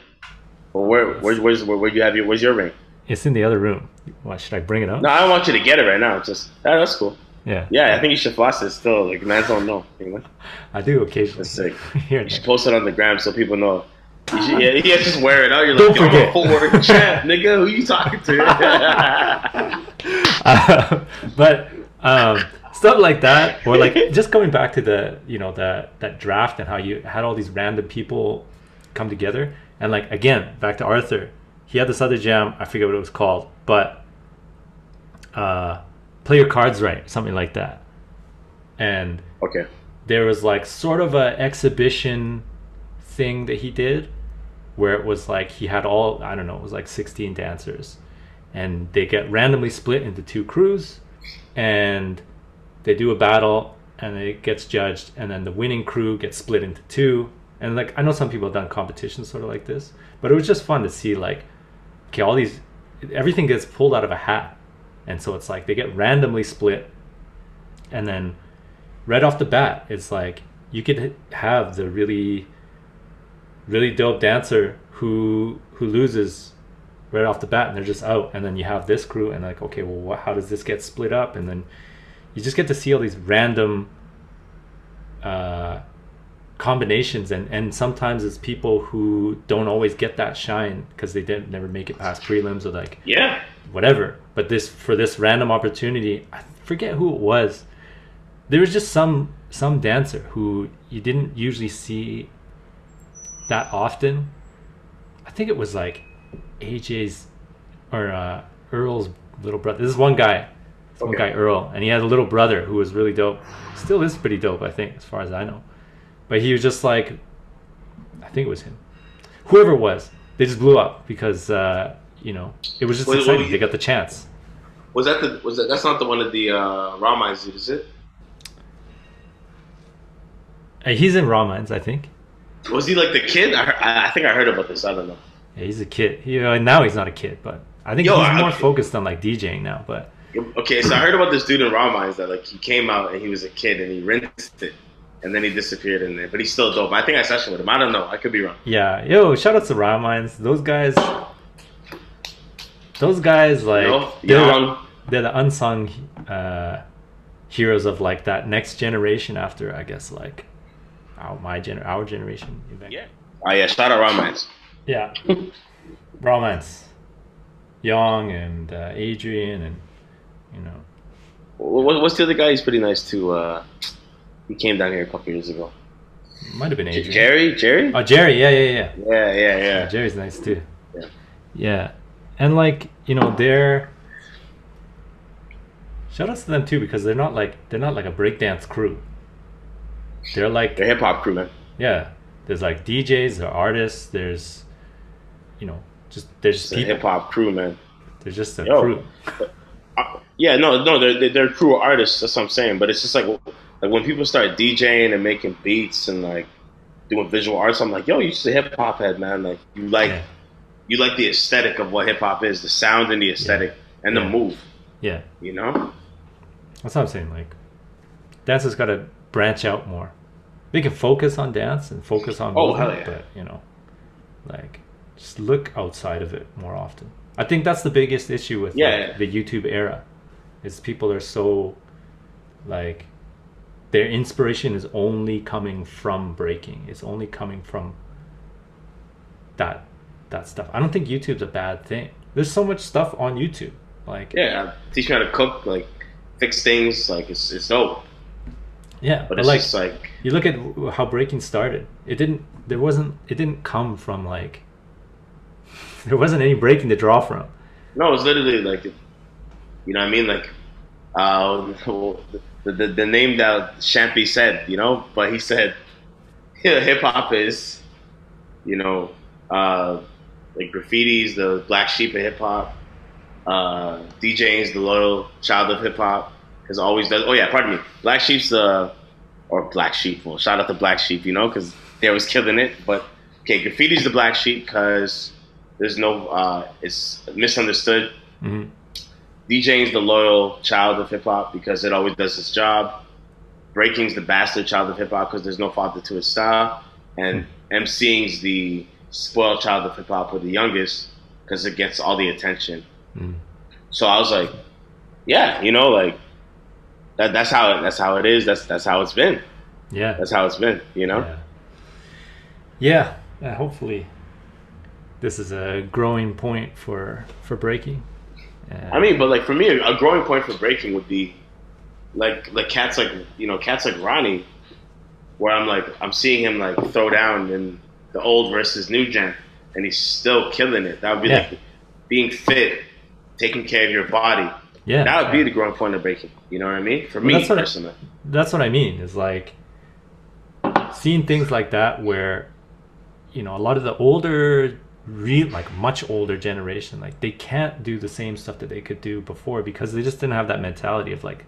Well, where, where, where's, where, where you have your, where's your ring? It's in the other room. Why should I bring it up? No, I don't want you to get it right now. It's just, that's cool. Yeah, Yeah, I think you should floss it still. Like, man don't know. You know? I do occasionally. That's sick. [laughs] Here You should post it on the gram so people know. You should, yeah, yeah, just wear it out. You're like, yo, forget. I'm a forward [laughs] champ, nigga. Who you talking to? [laughs] Uh, but um, stuff like that, or like [laughs] just going back to the you know that that draft and how you had all these random people come together, and like again back to Arthur, he had this other jam. I forget what it was called, but uh, play your cards right, something like that, and okay. there was like sort of a exhibition thing that he did where it was like he had all I don't know, it was like 16 dancers and they get randomly split into two crews and they do a battle and it gets judged and then the winning crew gets split into two and like I know some people have done competitions sort of like this, but it was just fun to see like okay, all these everything gets pulled out of a hat. And so it's like they get randomly split and then right off the bat, it's like you could have the really, really dope dancer who who loses right off the bat, and they're just out. And then you have this crew, and like, okay, well, what, how does this get split up? And then you just get to see all these random uh, combinations, and and sometimes it's people who don't always get that shine because they didn't never make it past prelims or like Yeah. whatever. But this for this random opportunity, I forget who it was. There was just some some dancer who you didn't usually see that often. I think it was like AJ's or uh, Earl's little brother. This is one guy. Okay. guy Earl, and he had a little brother who was really dope. Still is pretty dope, I think, as far as I know. But he was just like, I think it was him. Whoever it was, they just blew up because uh, you know it was just Wait, exciting. they got the chance. Was that the, was that, that's not the one of the, uh, Raw Minds, is it? Uh, he's in Raw Minds, I think. Was he like the kid? I, heard, I I think I heard about this. I don't know. Yeah, he's a kid. You know, now he's not a kid, but I think Yo, he's I- more focused on like DJing now. But Okay, so I heard about this dude in Raw Minds that like he came out and he was a kid and he rinsed it and then he disappeared in there, but he's still dope. I think I session with him. I don't know. I could be wrong. yeah, yo, shout out to Raw Minds. Those guys, those guys, like You know, they're, the, they're the unsung uh, heroes of like that next generation after, I guess, like our my gener our generation. event. Yeah. Oh yeah, shout out Raw Minds. Yeah. [laughs] Raw Minds. Young and uh, Adrian and you know what's the other guy? He's pretty nice too. Uh, he came down here a couple years ago. might have been Adrian. Jerry, Jerry. Oh, Jerry. Yeah, yeah, yeah. Yeah, yeah, Yeah, yeah. Jerry's nice too. Yeah. Yeah. And like, you know, they're shout outs to them too because they're not like they're not like a breakdance crew. They're like They're hip hop crew, man. yeah. There's like DJs, there are artists, there's you know, just there's just a hip hop crew, man. There's just a Yo. crew. Yeah, no, no, they're they're- they're artists. That's what I'm saying. But it's just like like when people start DJing and making beats and like doing visual arts, I'm like, yo, you're just a hip hop head, man. Like you like Yeah. you like the aesthetic of what hip hop is, the sound and the aesthetic and the move. Yeah. You know? That's what I'm saying. Like, dance has got to branch out more. They can focus on dance and focus on Oh, movement, yeah. but you know, like, just look outside of it more often. I think that's the biggest issue with Yeah, like, yeah. the YouTube era, is people are so, like, their inspiration is only coming from breaking. It's only coming from that that stuff. I don't think YouTube's a bad thing. There's so much stuff on YouTube. Like Yeah, teach me how to cook, like fix things. Like it's it's dope. yeah, But but it's like just like you look at how breaking started. It didn't. There wasn't. It didn't come from like. [laughs] There wasn't any breaking to draw from. no, it's literally like, you know what I mean? Like, uh, the, the the name that Champy said, you know, but he said, [laughs] hip hop is, you know, uh, like graffiti's the black sheep of hip hop. Uh, DJing's the loyal child of hip hop. Because always does. Oh yeah, pardon me. Black Sheep's the or Black Sheep. Well, shout out to Black Sheep, you know, because they was killing it. But okay, graffiti's the Black Sheep because there's no. Uh, it's misunderstood. hmm DJing's the loyal child of hip hop because it always does its job. Breaking's the bastard child of hip hop because there's no father to its style, and MCing's the spoiled child of hip hop or the youngest because it gets all the attention. Mm. So I was like, yeah, you know, like that. That's how it. That's how it is. That's that's how it's been. Yeah. That's how it's been. You know. Yeah. Yeah. yeah, Hopefully, this is a growing point for for breaking. And- I mean, but like for me, a growing point for breaking would be like like cats like you know cats like Ronnie, where I'm like I'm seeing him like throw down in the old versus new gen, and he's still killing it. That would be Yeah. like being fit, taking care of your body. yeah, That would be the growing point of breaking. You know what I mean? For Well, me that's what I- personally. that's what I mean. Is like seeing things like that where you know a lot of the older, real like much older generation, like they can't do the same stuff that they could do before because they just didn't have that mentality of like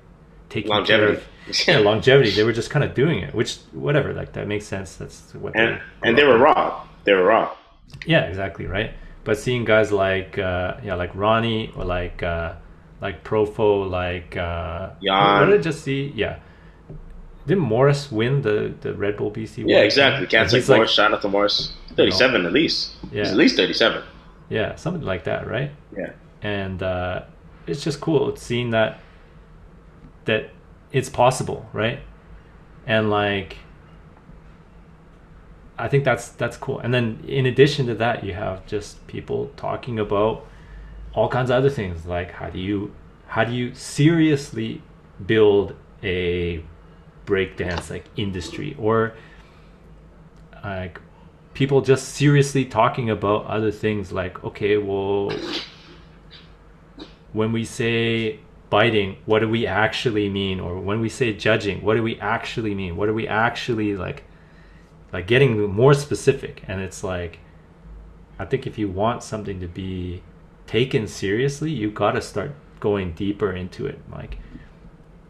taking Longevity. yeah, longevity. They were just kind of doing it, which whatever, like that makes sense. That's what and they and they were raw. They were raw. Yeah, exactly right. But seeing guys like uh, yeah, like Ronnie or like uh, like Profo, like uh, Jan. What did I just see? Yeah, didn't Morris win the the Red Bull BC? Yeah, exactly. And like Morris. Out to Morris. Thirty-seven at least. Yeah. He's at least thirty-seven. Yeah, something like that, right? Yeah. And uh, it's just cool seeing that that it's possible, right? And like I think that's that's cool. And then in addition to that, you have just people talking about all kinds of other things like how do you how do you seriously build a breakdance like industry or like people just seriously talking about other things like okay well when we say biting what do we actually mean? Or when we say judging what do we actually mean? What do we actually like like getting more specific? And it's like i think if you want something to be taken seriously you got to start going deeper into it. Like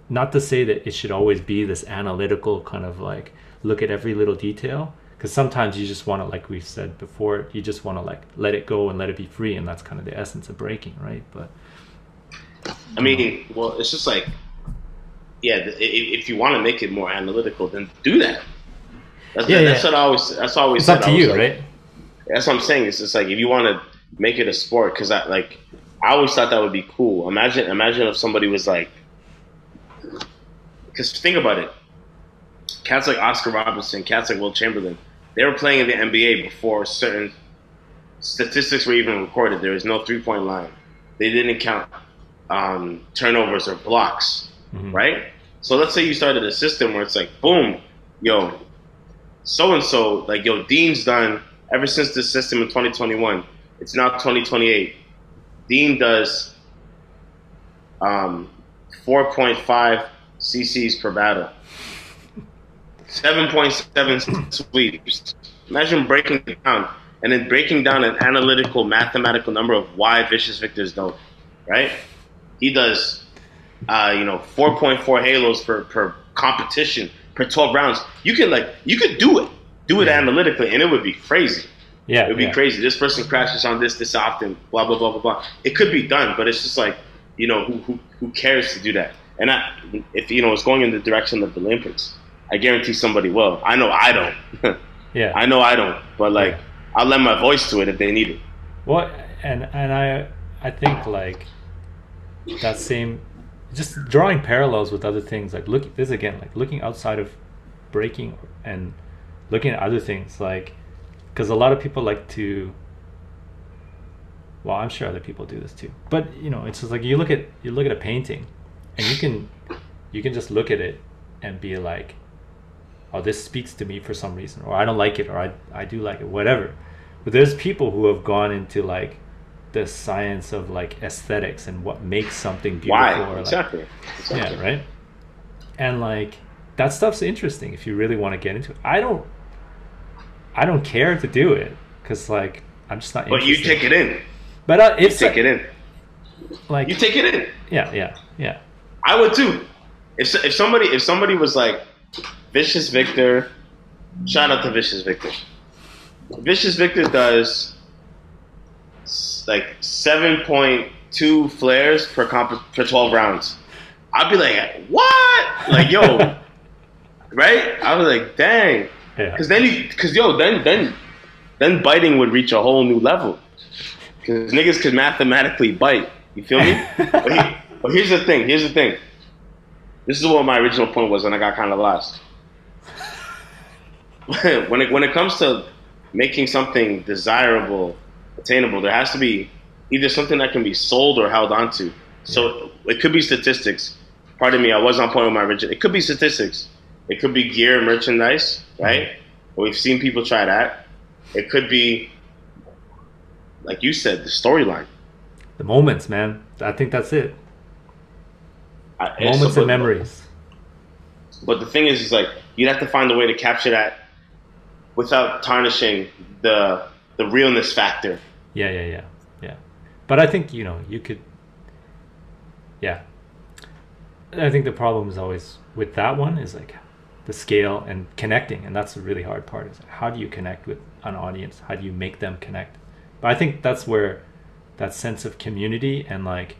not to say that it should always be this analytical kind of like look at every little detail because sometimes you just want to like we've said before you just want to like let it go and let it be free and that's kind of the essence of breaking right but I mean, well, it's just like, yeah. th- i- i- If you want to make it more analytical, then do that. That's, Yeah, that's yeah. what I always. That's always. it's up to you like- right That's what I'm saying. It's just like if you want to make it a sport, because I like, I always thought that would be cool. Imagine, imagine if somebody was like, because think about it, cats like Oscar Robertson, cats like Wilt Chamberlain, they were playing in the NBA before certain statistics were even recorded. There was no three point line. They didn't count um, turnovers or blocks, Mhm. right? So let's say you started a system where it's like, boom, yo, so and so, like yo, Dean's done ever since this system in 2021. It's now 2028. Dean does um, 4.5 CCs per battle, 7.7 sweeps. Imagine breaking it down and then breaking down an analytical, mathematical number of why Vicious Victors don't, right? He does, uh, you know, 4.4 halos per, per competition per 12 rounds. You can, like, you could do it, do it Yeah. analytically, and it would be crazy. yeah It would be yeah. crazy. This person crashes on this this often. Blah blah blah blah blah. It could be done, but it's just like you know who who, who cares to do that? And I, if you know it's going in the direction of the Olympics, I guarantee somebody will. I know I don't. [laughs] yeah I know I don't. But like Yeah. I'll lend my voice to it if they need it. Well, and and I I think like that same just drawing parallels with other things like look this again like looking outside of breaking and looking at other things like because a lot of people like to well i'm sure other people do this too but you know it's just like you look at you look at a painting and you can you can just look at it and be like oh this speaks to me for some reason or i don't like it or i, I do like it whatever but there's people who have gone into like the science of like aesthetics and what makes something beautiful Why? or like, exactly. exactly. yeah right and like that stuff's interesting if you really want to get into it i don't i don't care to do it because like i'm just not But you take it in. but uh, You it's take it in. like You take it in. yeah yeah yeah I would too. If if somebody if somebody was like Vicious Victor, shout out to Vicious Victor. Vicious Victor does like seven point two flares per comp per twelve rounds. I'd be like, what? Like yo, [laughs] right? I was like, dang. yeah Because then you, because yo, then then then biting would reach a whole new level. Because niggas could mathematically bite. You feel me? [laughs] but, he- but here's the thing. Here's the thing. This is what my original point was, and I got kind of lost. [laughs] when it when it comes to making something desirable, attainable, there has to be either something that can be sold or held onto. So it could be statistics. Pardon me, I was on point with my original. It could be statistics. It could be gear, merchandise, right? Mm-hmm. We've seen people try that. It could be, like you said, the storyline. the moments man i think that's it I- moments but- and memories But the thing is, is like you'd have to find a way to capture that without tarnishing the the realness factor. Yeah, yeah, yeah, yeah. But I think you know you could. Yeah, I think the problem is always with that one is like the scale and connecting, and that's the really hard part. Is how do you connect with an audience? How do you make them connect? But I think that's where that sense of community and like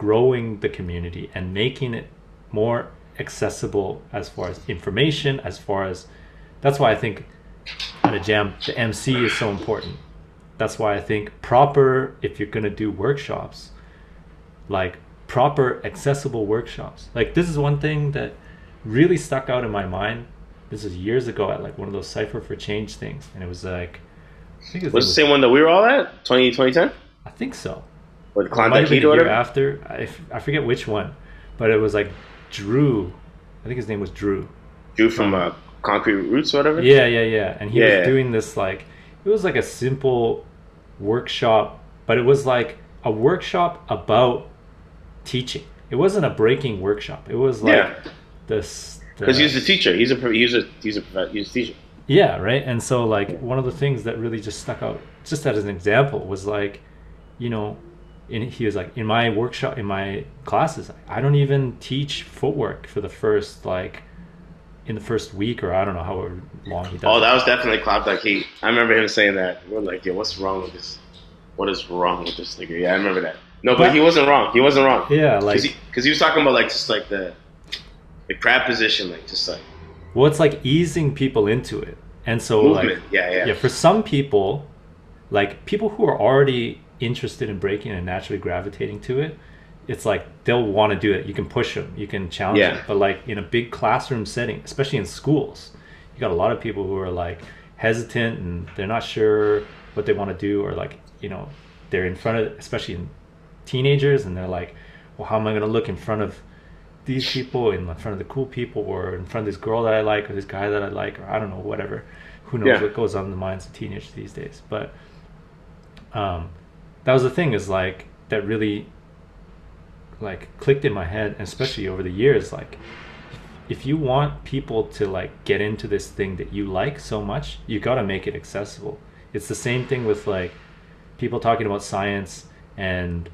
growing the community and making it more accessible as far as information, as far as that's why I think at a jam the MC is so important that's why I think proper if you're gonna do workshops, like proper accessible workshops. Like this is one thing that really stuck out in my mind. This is years ago at like one of those Cipher for Change things, and it was like I think it What's was, the same one that we were all at? 20, 2010? I think so. Or the It might have Klondike Heat the or year whatever? after. I, f- I forget which one, but it was like Drew. I think his name was Drew. Drew from uh, Concrete Roots or whatever? Yeah, yeah, yeah. And he Yeah. was doing this like it was like a simple workshop, but it was like a workshop about teaching. It wasn't a breaking workshop. It was like Yeah. this Because he's a teacher. He's a he's a he's a he's a teacher. yeah, right. And so like one of the things that really just stuck out, just as an example, was like, you know, in he was like in my workshop in my classes, I don't even teach footwork for the first like in the first week or I don't know how long he does. Oh, that was definitely Klondike Heat. I remember him saying that. We're like, yo, what's wrong with this? What is wrong with this nigga? Yeah, I remember that. No, but, But- he wasn't wrong. He wasn't wrong. yeah, like Because he, he was talking about like just like the the crab position, like just like Well, it's like easing people into it. And so movement. like yeah, yeah. yeah, for some people, like people who are already interested in breaking and naturally gravitating to it, it's like they'll want to do it. You can push them, you can challenge Yeah. them. But like in a big classroom setting, especially in schools, you got a lot of people who are like hesitant and they're not sure what they want to do or like, you know, they're in front of especially in teenagers and they're like, well, how am I going to look in front of these people in front of the cool people or in front of this girl that I like or this guy that I like or I don't know whatever who knows Yeah. what goes on in the minds of teenagers these days but um that was the thing is like that really like clicked in my head especially over the years like if you want people to like get into this thing that you like so much you got to make it accessible. It's the same thing with like people talking about science and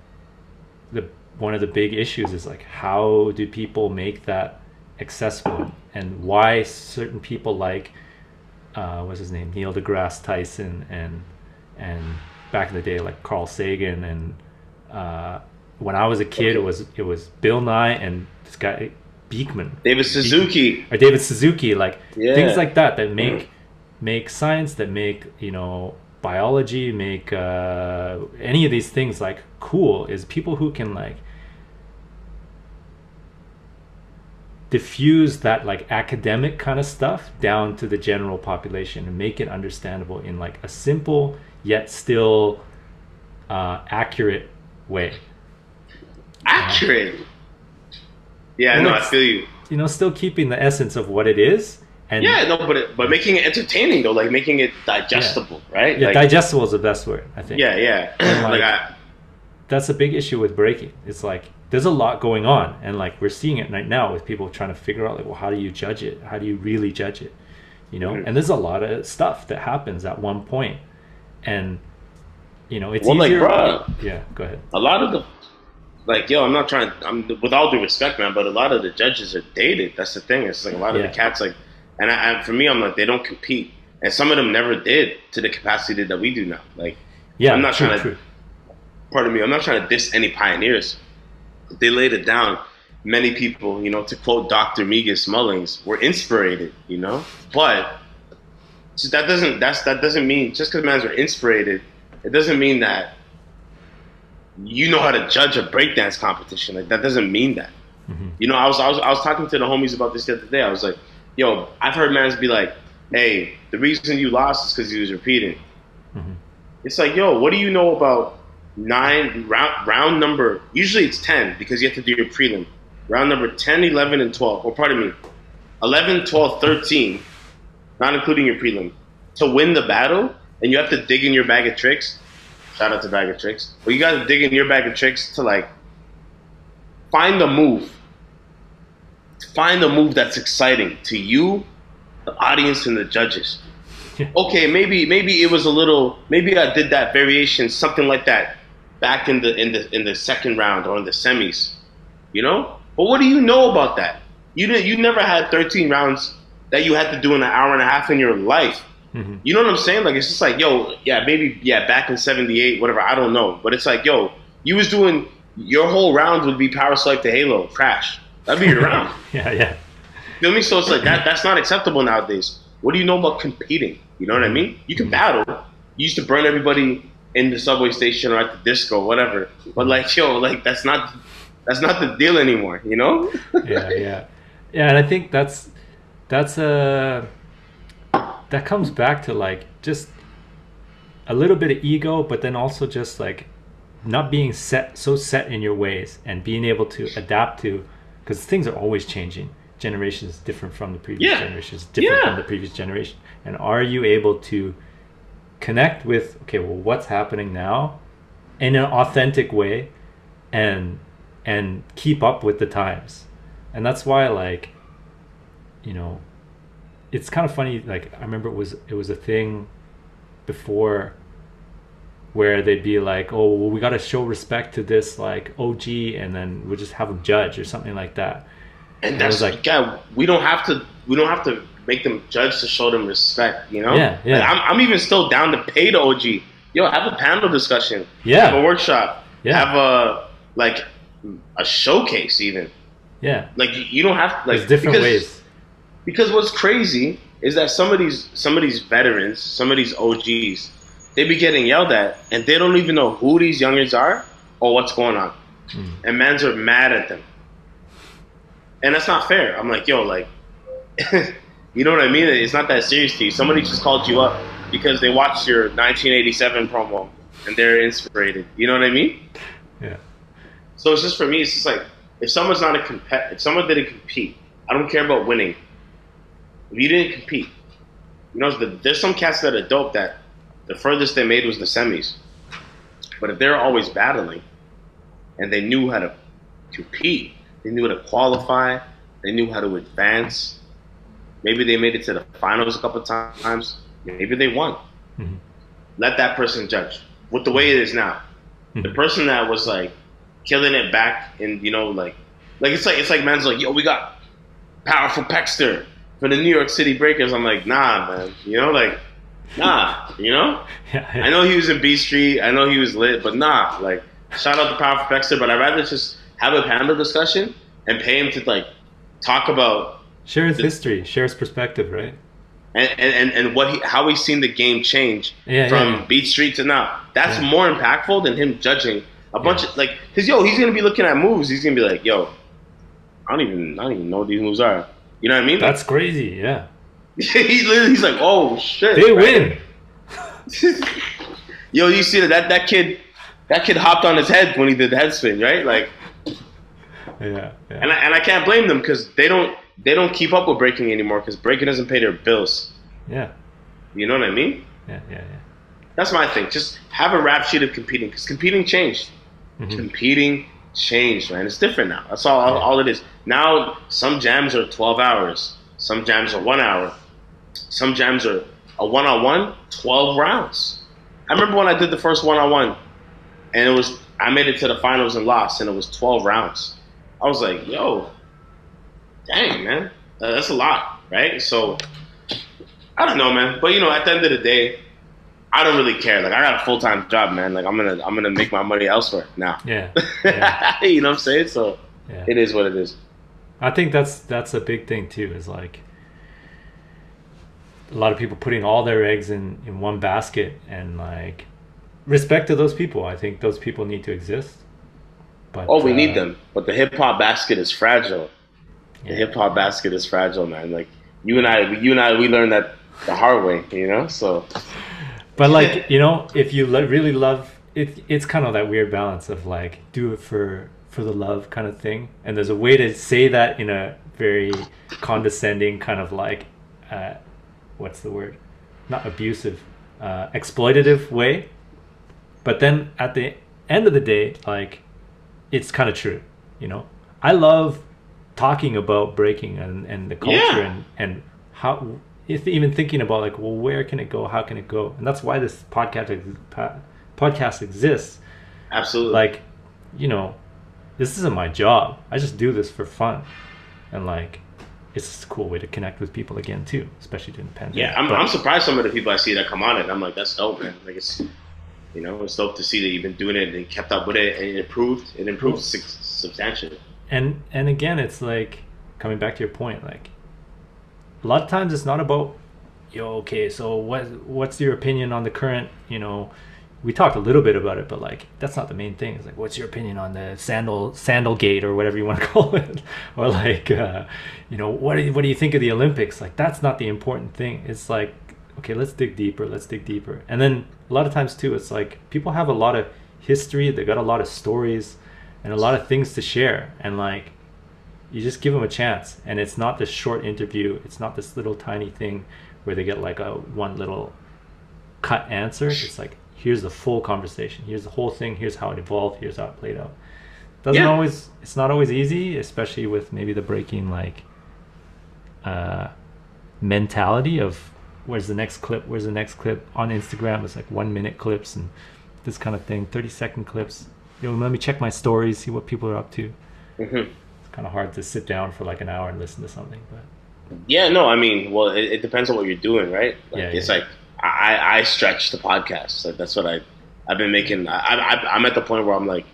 the one of the big issues is like how do people make that accessible? And why certain people like uh, what's his name? Neil deGrasse Tyson and and back in the day like Carl Sagan and uh, when I was a kid it was it was Bill Nye and this guy Beakman David Suzuki. or David Suzuki, like Yeah. things like that that make make science, that make you know biology, make uh, any of these things like cool is people who can like diffuse that like academic kind of stuff down to the general population and make it understandable in like a simple yet still uh, accurate way. Accurate. Yeah, Well, no, I feel you. You know, still keeping the essence of what it is. And Yeah, no, but it, but making it entertaining though, like making it digestible, right? yeah, like, digestible is the best word, I think. yeah, yeah. like- like I, that's a big issue with breaking. It's like there's a lot going on, and like we're seeing it right now with people trying to figure out like, well, how do you judge it? How do you really judge it? You know, Mhm. and there's a lot of stuff that happens at one point, and you know, it's Well, like, easier. bruh. yeah, go ahead. a lot of the like yo i'm not trying i'm with all due respect man but a lot of the judges are dated that's the thing it's like a lot of Yeah. the cats like and, I, and for me i'm like they don't compete and some of them never did to the capacity that we do now like Yeah, I'm not true, trying to- true. pardon me i'm not trying to diss any pioneers they laid it down many people you know to quote dr megas mullings were inspired you know but so that doesn't that's that doesn't mean just because mans are inspired it doesn't mean that you know how to judge a breakdance competition like that doesn't mean that Mhm. you know I was, I was i was talking to the homies about this the other day i was like yo i've heard mans be like hey the reason you lost is because he was repeating Mhm. it's like, yo, what do you know about nine round round number? Usually it's ten because you have to do your prelim. Round number 10, 11, and 12. Or pardon me, 11, 12, 13, not including your prelim, to win the battle, and you have to dig in your bag of tricks. Shout out to Bag of Tricks. But you got to dig in your bag of tricks to like find the move. Find the move that's exciting to you, the audience, and the judges [laughs] okay, maybe maybe it was a little maybe I did that variation, something like that, back in the in the in the second round or in the semis, you know. But what do you know about that? You didn't. You never had 13 rounds that you had to do in an hour and a half in your life. Mhm. You know what I'm saying? Like it's just like, yo, yeah, maybe yeah, back in '78, whatever. I don't know, but it's like, yo, you was doing your whole round would be power select to Halo, crash. That'd be your [laughs] round. yeah, yeah, Feel me? So it's like that. That's not acceptable nowadays. What do you know about competing? You know what I mean? You can battle. You used to burn everybody in the subway station or at the disco, whatever. But like, yo, like that's not that's not the deal anymore. You know? [laughs] yeah, yeah, yeah. And I think that's that's a that comes back to like just a little bit of ego, but then also just like not being set so set in your ways and being able to adapt to because things are always changing. Generation is different from the previous Yeah. generation. Is different Yeah. from the previous generation. And are you able to connect with okay, well, what's happening now in an authentic way, and and keep up with the times? And that's why like, you know, it's kind of funny. Like I remember it was it was a thing before where they'd be like, "Oh, well, we got to show respect to this like OG," and then we'll just have them judge or something like that. And And that's like- yeah, we don't have to we don't have to make them judge to show them respect. You know? Yeah, yeah. Like, I'm, I'm even still down to pay the OG. Yo, have a panel discussion. Yeah. Have a workshop. Yeah. Have a like a showcase even. Yeah, Like you- you don't have like there's different ways. Because what's crazy is that some of these some of these veterans, some of these OGs, they be getting yelled at, and they don't even know who these youngers are or what's going on, Mm. and mans are mad at them, and that's not fair. I'm like, yo, like, [laughs] you know what I mean? It's not that serious to you. Somebody just called you up because they watched your 1987 promo and they're inspired. You know what I mean? Yeah, So it's just for me. It's just like if someone's not a compet, if someone didn't compete, I don't care about winning. If you didn't compete, you know, the, there's some cats that are dope that the furthest they made was the semis. But if they're always battling, and they knew how to compete, they knew how to qualify, they knew how to advance. Maybe they made it to the finals a couple times. Maybe they won. Mhm. Let that person judge. With the way it is now, the Mhm. person that was like killing it back and you know like like it's like it's like man's like yo we got powerful Pexter for the New York City Breakers. I'm like nah man, you know like nah, you know. [laughs] yeah, I know he was in Beat Street. I know he was lit, but nah. Like, shout out to Powerful Pexter, but I'd rather just have a panel discussion and pay him to like talk about Share his history, share his perspective, right? and and, and, what he how he's seen the game change Yeah, from yeah. Beat Street to now. That's Yeah. more impactful than him judging a bunch Yeah. of like because yo he's gonna be looking at moves. He's gonna be like yo. I don't even I don't even know what these moves are. You know what I mean? That's crazy. Yeah, [laughs] he literally, he's like, oh shit. they right? win. [laughs] Yo, you see that that that kid that kid hopped on his head when he did the head spin, right? Like, Yeah, yeah. and I, and I can't blame them because they don't they don't keep up with breaking anymore because breaking doesn't pay their bills. yeah, You know what I mean? yeah, yeah, yeah. That's my thing. Just have a rap sheet of competing because competing changed. Mhm. Competing changed, man. It's different now. That's all, all. All it is. Now, some jams are twelve hours. Some jams are one hour. Some jams are a one-on-one, twelve rounds. I remember when I did the first one-on-one, and it was I made it to the finals and lost, and it was twelve rounds. I was like, yo, dang man, Uh, that's a lot, right? So I don't know, man. But you know, at the end of the day, I don't really care. Like I got a full time job, man. Like I'm gonna I'm gonna make my money elsewhere now. Yeah, [laughs] yeah, you know what I'm saying? So yeah. it is what it is. I think that's that's a big thing too. Is like a lot of people putting all their eggs in in one basket, and like respect to those people. I think those people need to exist. But Oh, we uh, need them. But the hip hop basket is fragile. The yeah. hip hop basket is fragile, man. Like you and I, you and I, we learned that the hard way. You know, so But like you know, if you lo- really love it, it's kind of that weird balance of like do it for for the love kind of thing, and there's a way to say that in a very condescending kind of like, uh, what's the word? Not abusive, uh, exploitative way. But then at the end of the day, like, it's kind of true, you know. I love talking about breaking and, and the culture Yeah. and and how even thinking about like well where can it go how can it go and that's why this podcast ex- podcast exists absolutely. like you know this isn't my job i just do this for fun and like it's a cool way to connect with people again too especially during the pandemic yeah, I'm, But- I'm surprised some of the people I see that come on it. I'm like, that's dope, man. Like it's, you know, it's dope to see that you've been doing it and you kept up with it and it improved. It improved sub- substantially. and and again it's like coming back to your point like a lot of times it's not about yo okay so what what's your opinion on the current you know we talked a little bit about it but like that's not the main thing. It's like what's your opinion on the sandal sandal gate or whatever you want to [laughs] call it? Or like uh, you know what do you, what do you think of the olympics? Like that's not the important thing. It's like okay let's dig deeper let's dig deeper. And then a lot of times too it's like people have a lot of history they got a lot of stories and a lot of things to share. And like you just give them a chance. And it's not this short interview. It's not this little tiny thing where they get like a one little cut answer. It's like here's the full conversation. Here's the whole thing. Here's how it evolved. Here's how it played out. Doesn't Yeah. always it's not always easy especially with maybe the breaking like uh mentality of where's the next clip where's the next clip on instagram. It's like one minute clips and this kind of thing 30 second clips. You know let me check my stories see what people are up to. Hmm it's kind of hard to sit down for like an hour and listen to something but Yeah, no, I mean, well, it, it depends on what you're doing, right? Like, Yeah, it's yeah. like I, I stretch the podcast. Like that's what I, I've been making. I, I, I'm at the point where I'm like,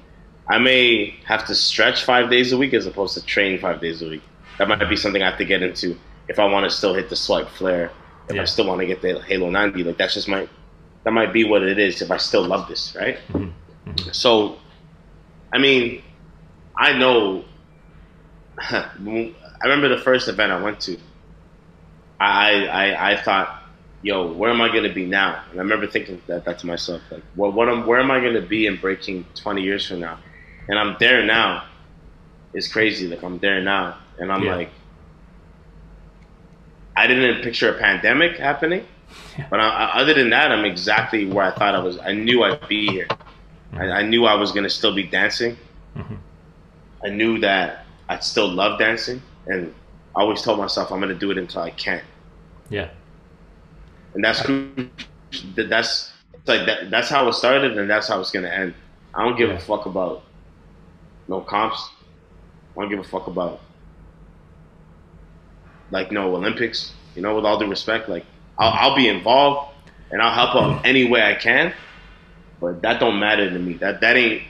I may have to stretch five days a week as opposed to train five days a week. That might be something I have to get into if I want to still hit the swipe flare. If Yeah. I still want to get the Halo 90, like that's just my, that might be what it is. If I still love this, right? Mhm, mhm. So, I mean, I know. [laughs] I remember the first event I went to. I I, I thought, yo, where am I going to be now? And I remember thinking that, that to myself, like, well, what am, where am I going to be in breaking 20 years from now? And I'm there now. It's crazy. Like I'm there now, and I'm Yeah. like, I didn't picture a pandemic happening, Yeah. [laughs] but I, other than that, I'm exactly where I thought I was. I knew I'd be here. I, I knew I was going to still be dancing. Mhm. I knew that I'd still love dancing, and I always told myself I'm going to do it until I can't. yeah And that's that's it's like that, that's how it started, and that's how it's going to end. I don't give Yeah. a fuck about no comps. I don't give a fuck about like no Olympics. You know, with all due respect, like I'll, I'll be involved and I'll help out mm-hmm. any way I can, but that don't matter to me. That that ain't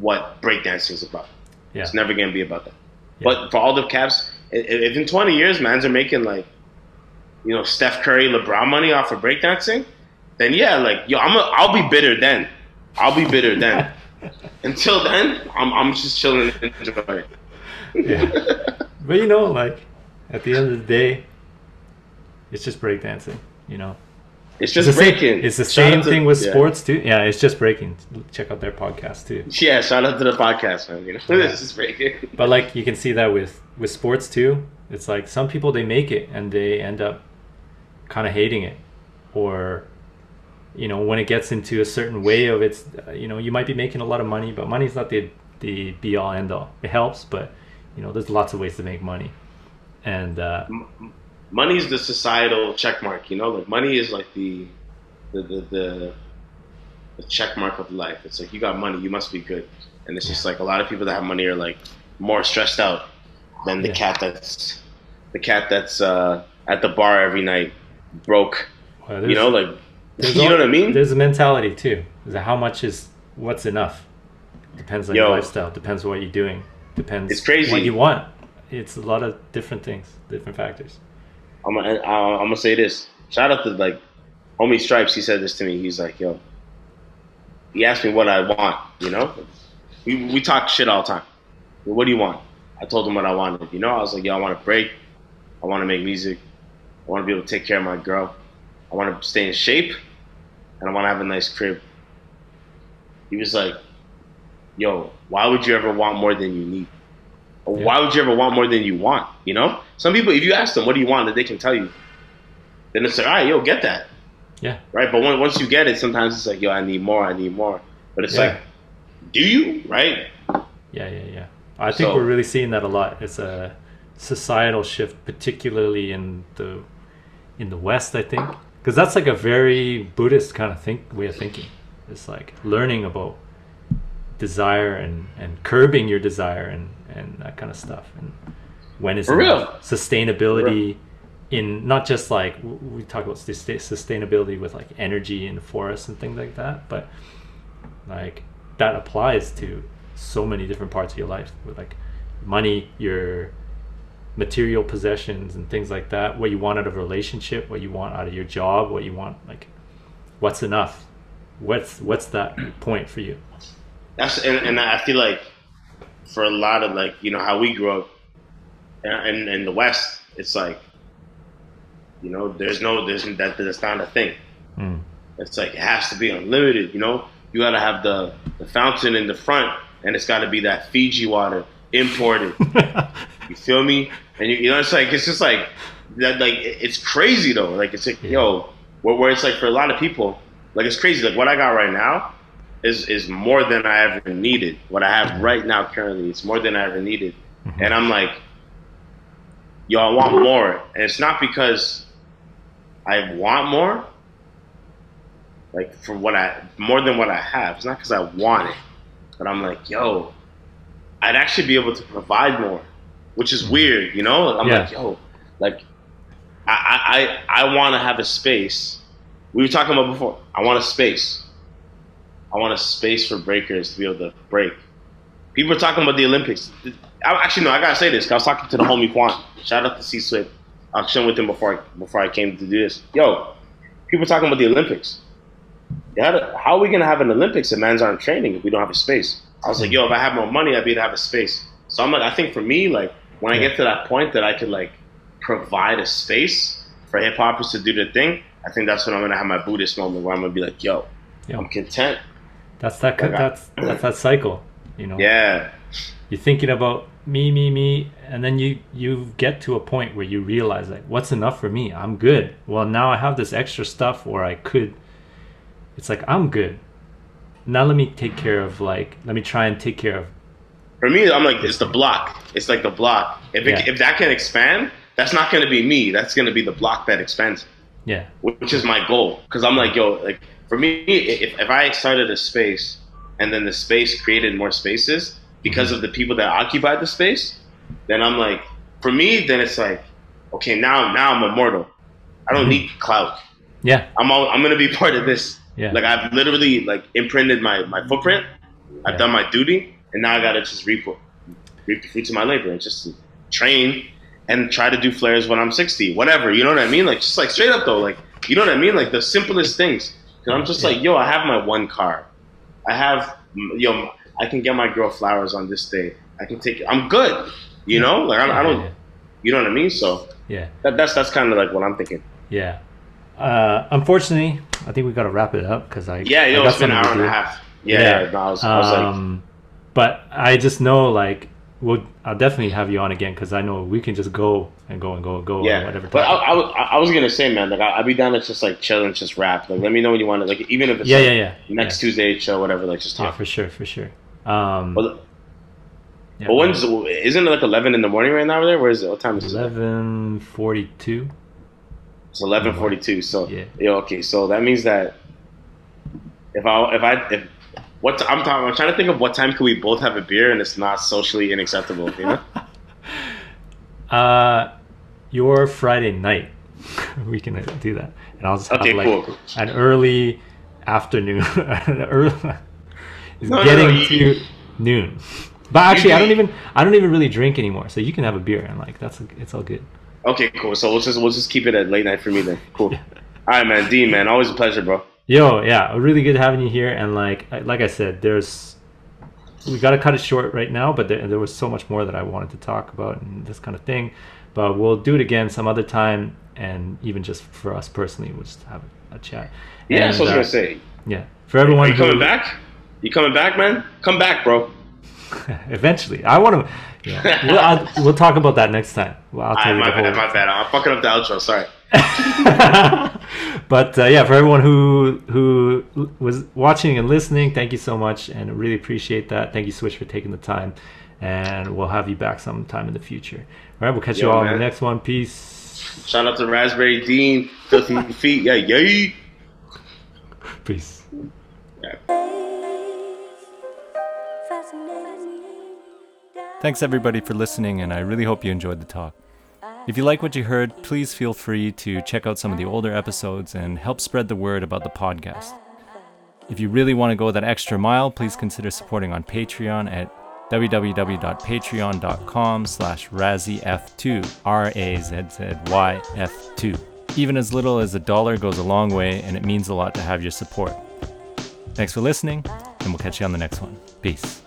what breakdancing is about. yeah It's never gonna be about that. Yeah. But for all the caps, if in 20 years, mans are making like, you know, Steph Curry, LeBron money off of breakdancing, then yeah, like yo, I'm a, I'll be bitter then. I'll be bitter then. [laughs] Until then, I'm I'm just chilling and enjoying. yeah. But you know, like at the end of the day, it's just breakdancing. You know, It's just it's breaking. same, it's the Shout out same to- thing with yeah. sports too. Yeah, it's just breaking. Check out their podcast too. [laughs] Yeah, shout out to the podcast, man. You know, [laughs] Yeah. this is breaking. [laughs] But like you can see that with with sports too. It's like some people they make it and they end up kind of hating it, or you know when it gets into a certain way of it's you know you might be making a lot of money, but money's not the the be all end all. It helps, but you know there's lots of ways to make money, and uh, Money's the societal check mark. You know, like money is like the the the, the, the check mark of life. It's like you got money, you must be good. And it's just like a lot of people that have money are like more stressed out than the Yeah. cat that's the cat that's uh, at the bar every night, broke. well, You know, like [laughs] you all- know what I mean? There's a mentality too. Is that how much is what's enough? Depends on your lifestyle. Depends on what you're doing. Depends. It's crazy. what you want. It's a lot of different things, different factors. I'm gonna, I'm gonna say this. Shout out to like homie Stripes. He said this to me. He's like, yo. He asked me what I want. You know, we we talk shit all the time. What do you want? I told him what I wanted. You know, I was like, yo, I want to break. I want to make music. I want to be able to take care of my girl. I want to stay in shape, and I want to have a nice crib. He was like, yo, why would you ever want more than you need? Or Yeah. why would you ever want more than you want? You know, some people, if you ask them, what do you want, that they can tell you. Then it's like, all right, yo, get that, Yeah. right? But when, once you get it, sometimes it's like, yo, I need more, I need more. But it's Yeah. like, do you, right? Yeah, yeah, yeah. I think So- we're really seeing that a lot. It's a societal shift, particularly in the in the West. I think because that's like a very Buddhist kind of think way of thinking. It's like learning about desire and and curbing your desire and and that kind of stuff. And when is For real. sustainability in not just like we talk about sustainability with like energy and forests and things like that, but like that applies to so many different parts of your life with like money your material possessions and things like that what you want out of a relationship what you want out of your job what you want like what's enough? What's what's that [clears throat] point for you? That's and, and I feel like for a lot of like you know how we grew up in, in, in the West, it's like you know there's no there's that that's not a thing. Mm. It's like it has to be unlimited. You know, you got to have the the fountain in the front, and it's got to be that Fiji water imported. [laughs] you feel me? And you, you know, it's like it's just like that. Like it's crazy though. Like it's like yo, where, where it's like for a lot of people, like it's crazy. Like what I got right now is is more than I ever needed. What I have right now currently, it's more than I ever needed. And I'm like, yo, I want more. And it's not because I want more, like for what I more than what I have. It's not because I want it, but I'm like, yo, I'd actually be able to provide more, which is weird, you know. I'm Yeah. like, yo, like I I I want to have a space. We were talking about before. I want a space. I want a space for breakers to be able to break. People are talking about the Olympics. I, actually, no, I gotta say this. 'cause I was talking to the homie Quan. Shout out to C Swift. I was chilling with him before I, before I came to do this. Yo, people talking about the Olympics. How are we gonna have an Olympics if men's aren't training if we don't have a space? I was like, yo, if I have more money, I'd be able to have a space. So I'm like, I think for me, like when I get to that point that I could like provide a space for hip hoppers to do their thing, I think that's when I'm gonna have my Buddhist moment where I'm gonna be like, yo. I'm content. that's that Like that's that's that cycle you know Yeah, you're thinking about me me me and then you you get to a point where you realize like what's enough for me i'm good well now i have this extra stuff where i could it's like i'm good now let me take care of like let me try and take care of for me, I'm like, it's the block. It's like the block. If it, Yeah. if that can expand, that's not gonna be me. That's gonna be the block that expands. yeah which is my goal. Because I'm like, yo, like for me, if, if I started a space and then the space created more spaces because of the people that occupy the space, then I'm like, for me, then it's like, okay, now now I'm immortal. I don't mm-hmm. need clout. yeah I'm all, I'm gonna be [laughs] part of this. Yeah. Like I've literally like imprinted my my footprint. I've Yeah. done my duty, and now I gotta just reap reap the fruits of my labor and just train and try to do flares when I'm 60, whatever. You know what I mean? Like just like straight up though, like you know what I mean? Like the simplest things. Cause I'm just Yeah. like, yo, I have my one car. I have, yo, I can get my girl flowers on this day. I can take. I'm good. You know, like I, I don't, you know what I mean. So Yeah. that, that's that's kind of like what I'm thinking. Yeah. Uh, unfortunately, I think we got to wrap it up because I Yeah, you I it's been an hour and a half. Yeah, yeah. no, I was, I was like, um, but I just know like we'll I'll definitely have you on again because I know we can just go and go and go and go yeah. or whatever. But I. I, was- I was gonna say, man, like I, I'd be down to just like chill and just rap. Like, let me know when you want to. Like, even if it's yeah, like, yeah, yeah. next yeah. Tuesday show, whatever. Like, just talk. Yeah, for sure, for sure. Um, But, yeah, but when's isn't it like eleven in the morning right now over there? Where is it? What time is it? eleven forty-two? It's eleven forty two. So Yeah. yeah. okay. So that means that if I if I if what I'm talking, I'm trying to think of what time could we both have a beer and it's not socially unacceptable. You know? [laughs] Uh, your Friday night, [laughs] we can do that, and I'll just have Okay, like cool. an early afternoon. [laughs] an early, it's No, no, getting no, you- to noon. [laughs] But actually, I don't even I don't even really drink anymore, so you can have a beer and like that's it's all good. okay, cool. So we'll just we'll just keep it at late night for me then. Cool. [laughs] All right, man. Dean, man, always a pleasure, bro. Yo, yeah, really good having you here. And like, I- like I said, there's we got to cut it short right now, but there, there was so much more that I wanted to talk about and this kind of thing. But we'll do it again some other time, and even just for us personally, we'll just have a chat. Yeah, And, that's what I was uh, gonna say. Yeah, for everyone Are you who coming back? You coming back, man? Come back, bro. [laughs] eventually, I want to. Yeah, we'll, I'll, we'll talk about that next time. Well, I'll tell right, you my the bad, whole. my bad. I'm fucking up the outro. Sorry. [laughs] but uh, yeah, for everyone who who was watching and listening, thank you so much, and really appreciate that. Thank you, Switch, for taking the time, and we'll have you back sometime in the future. All right, we'll catch you Yo, all in the next one. Peace. Shout out to Raspberry Dean, Filthy Feet. Yeah, yay. Peace. Thanks everybody for listening, and I really hope you enjoyed the talk. If you like what you heard, please feel free to check out some of the older episodes and help spread the word about the podcast. If you really want to go that extra mile, please consider supporting on Patreon at www.patreon.com slash razzyf2, R-A-Z-Z-Y-F2. Even as little as a dollar goes a long way, and it means a lot to have your support. Thanks for listening, and we'll catch you on the next one. Peace.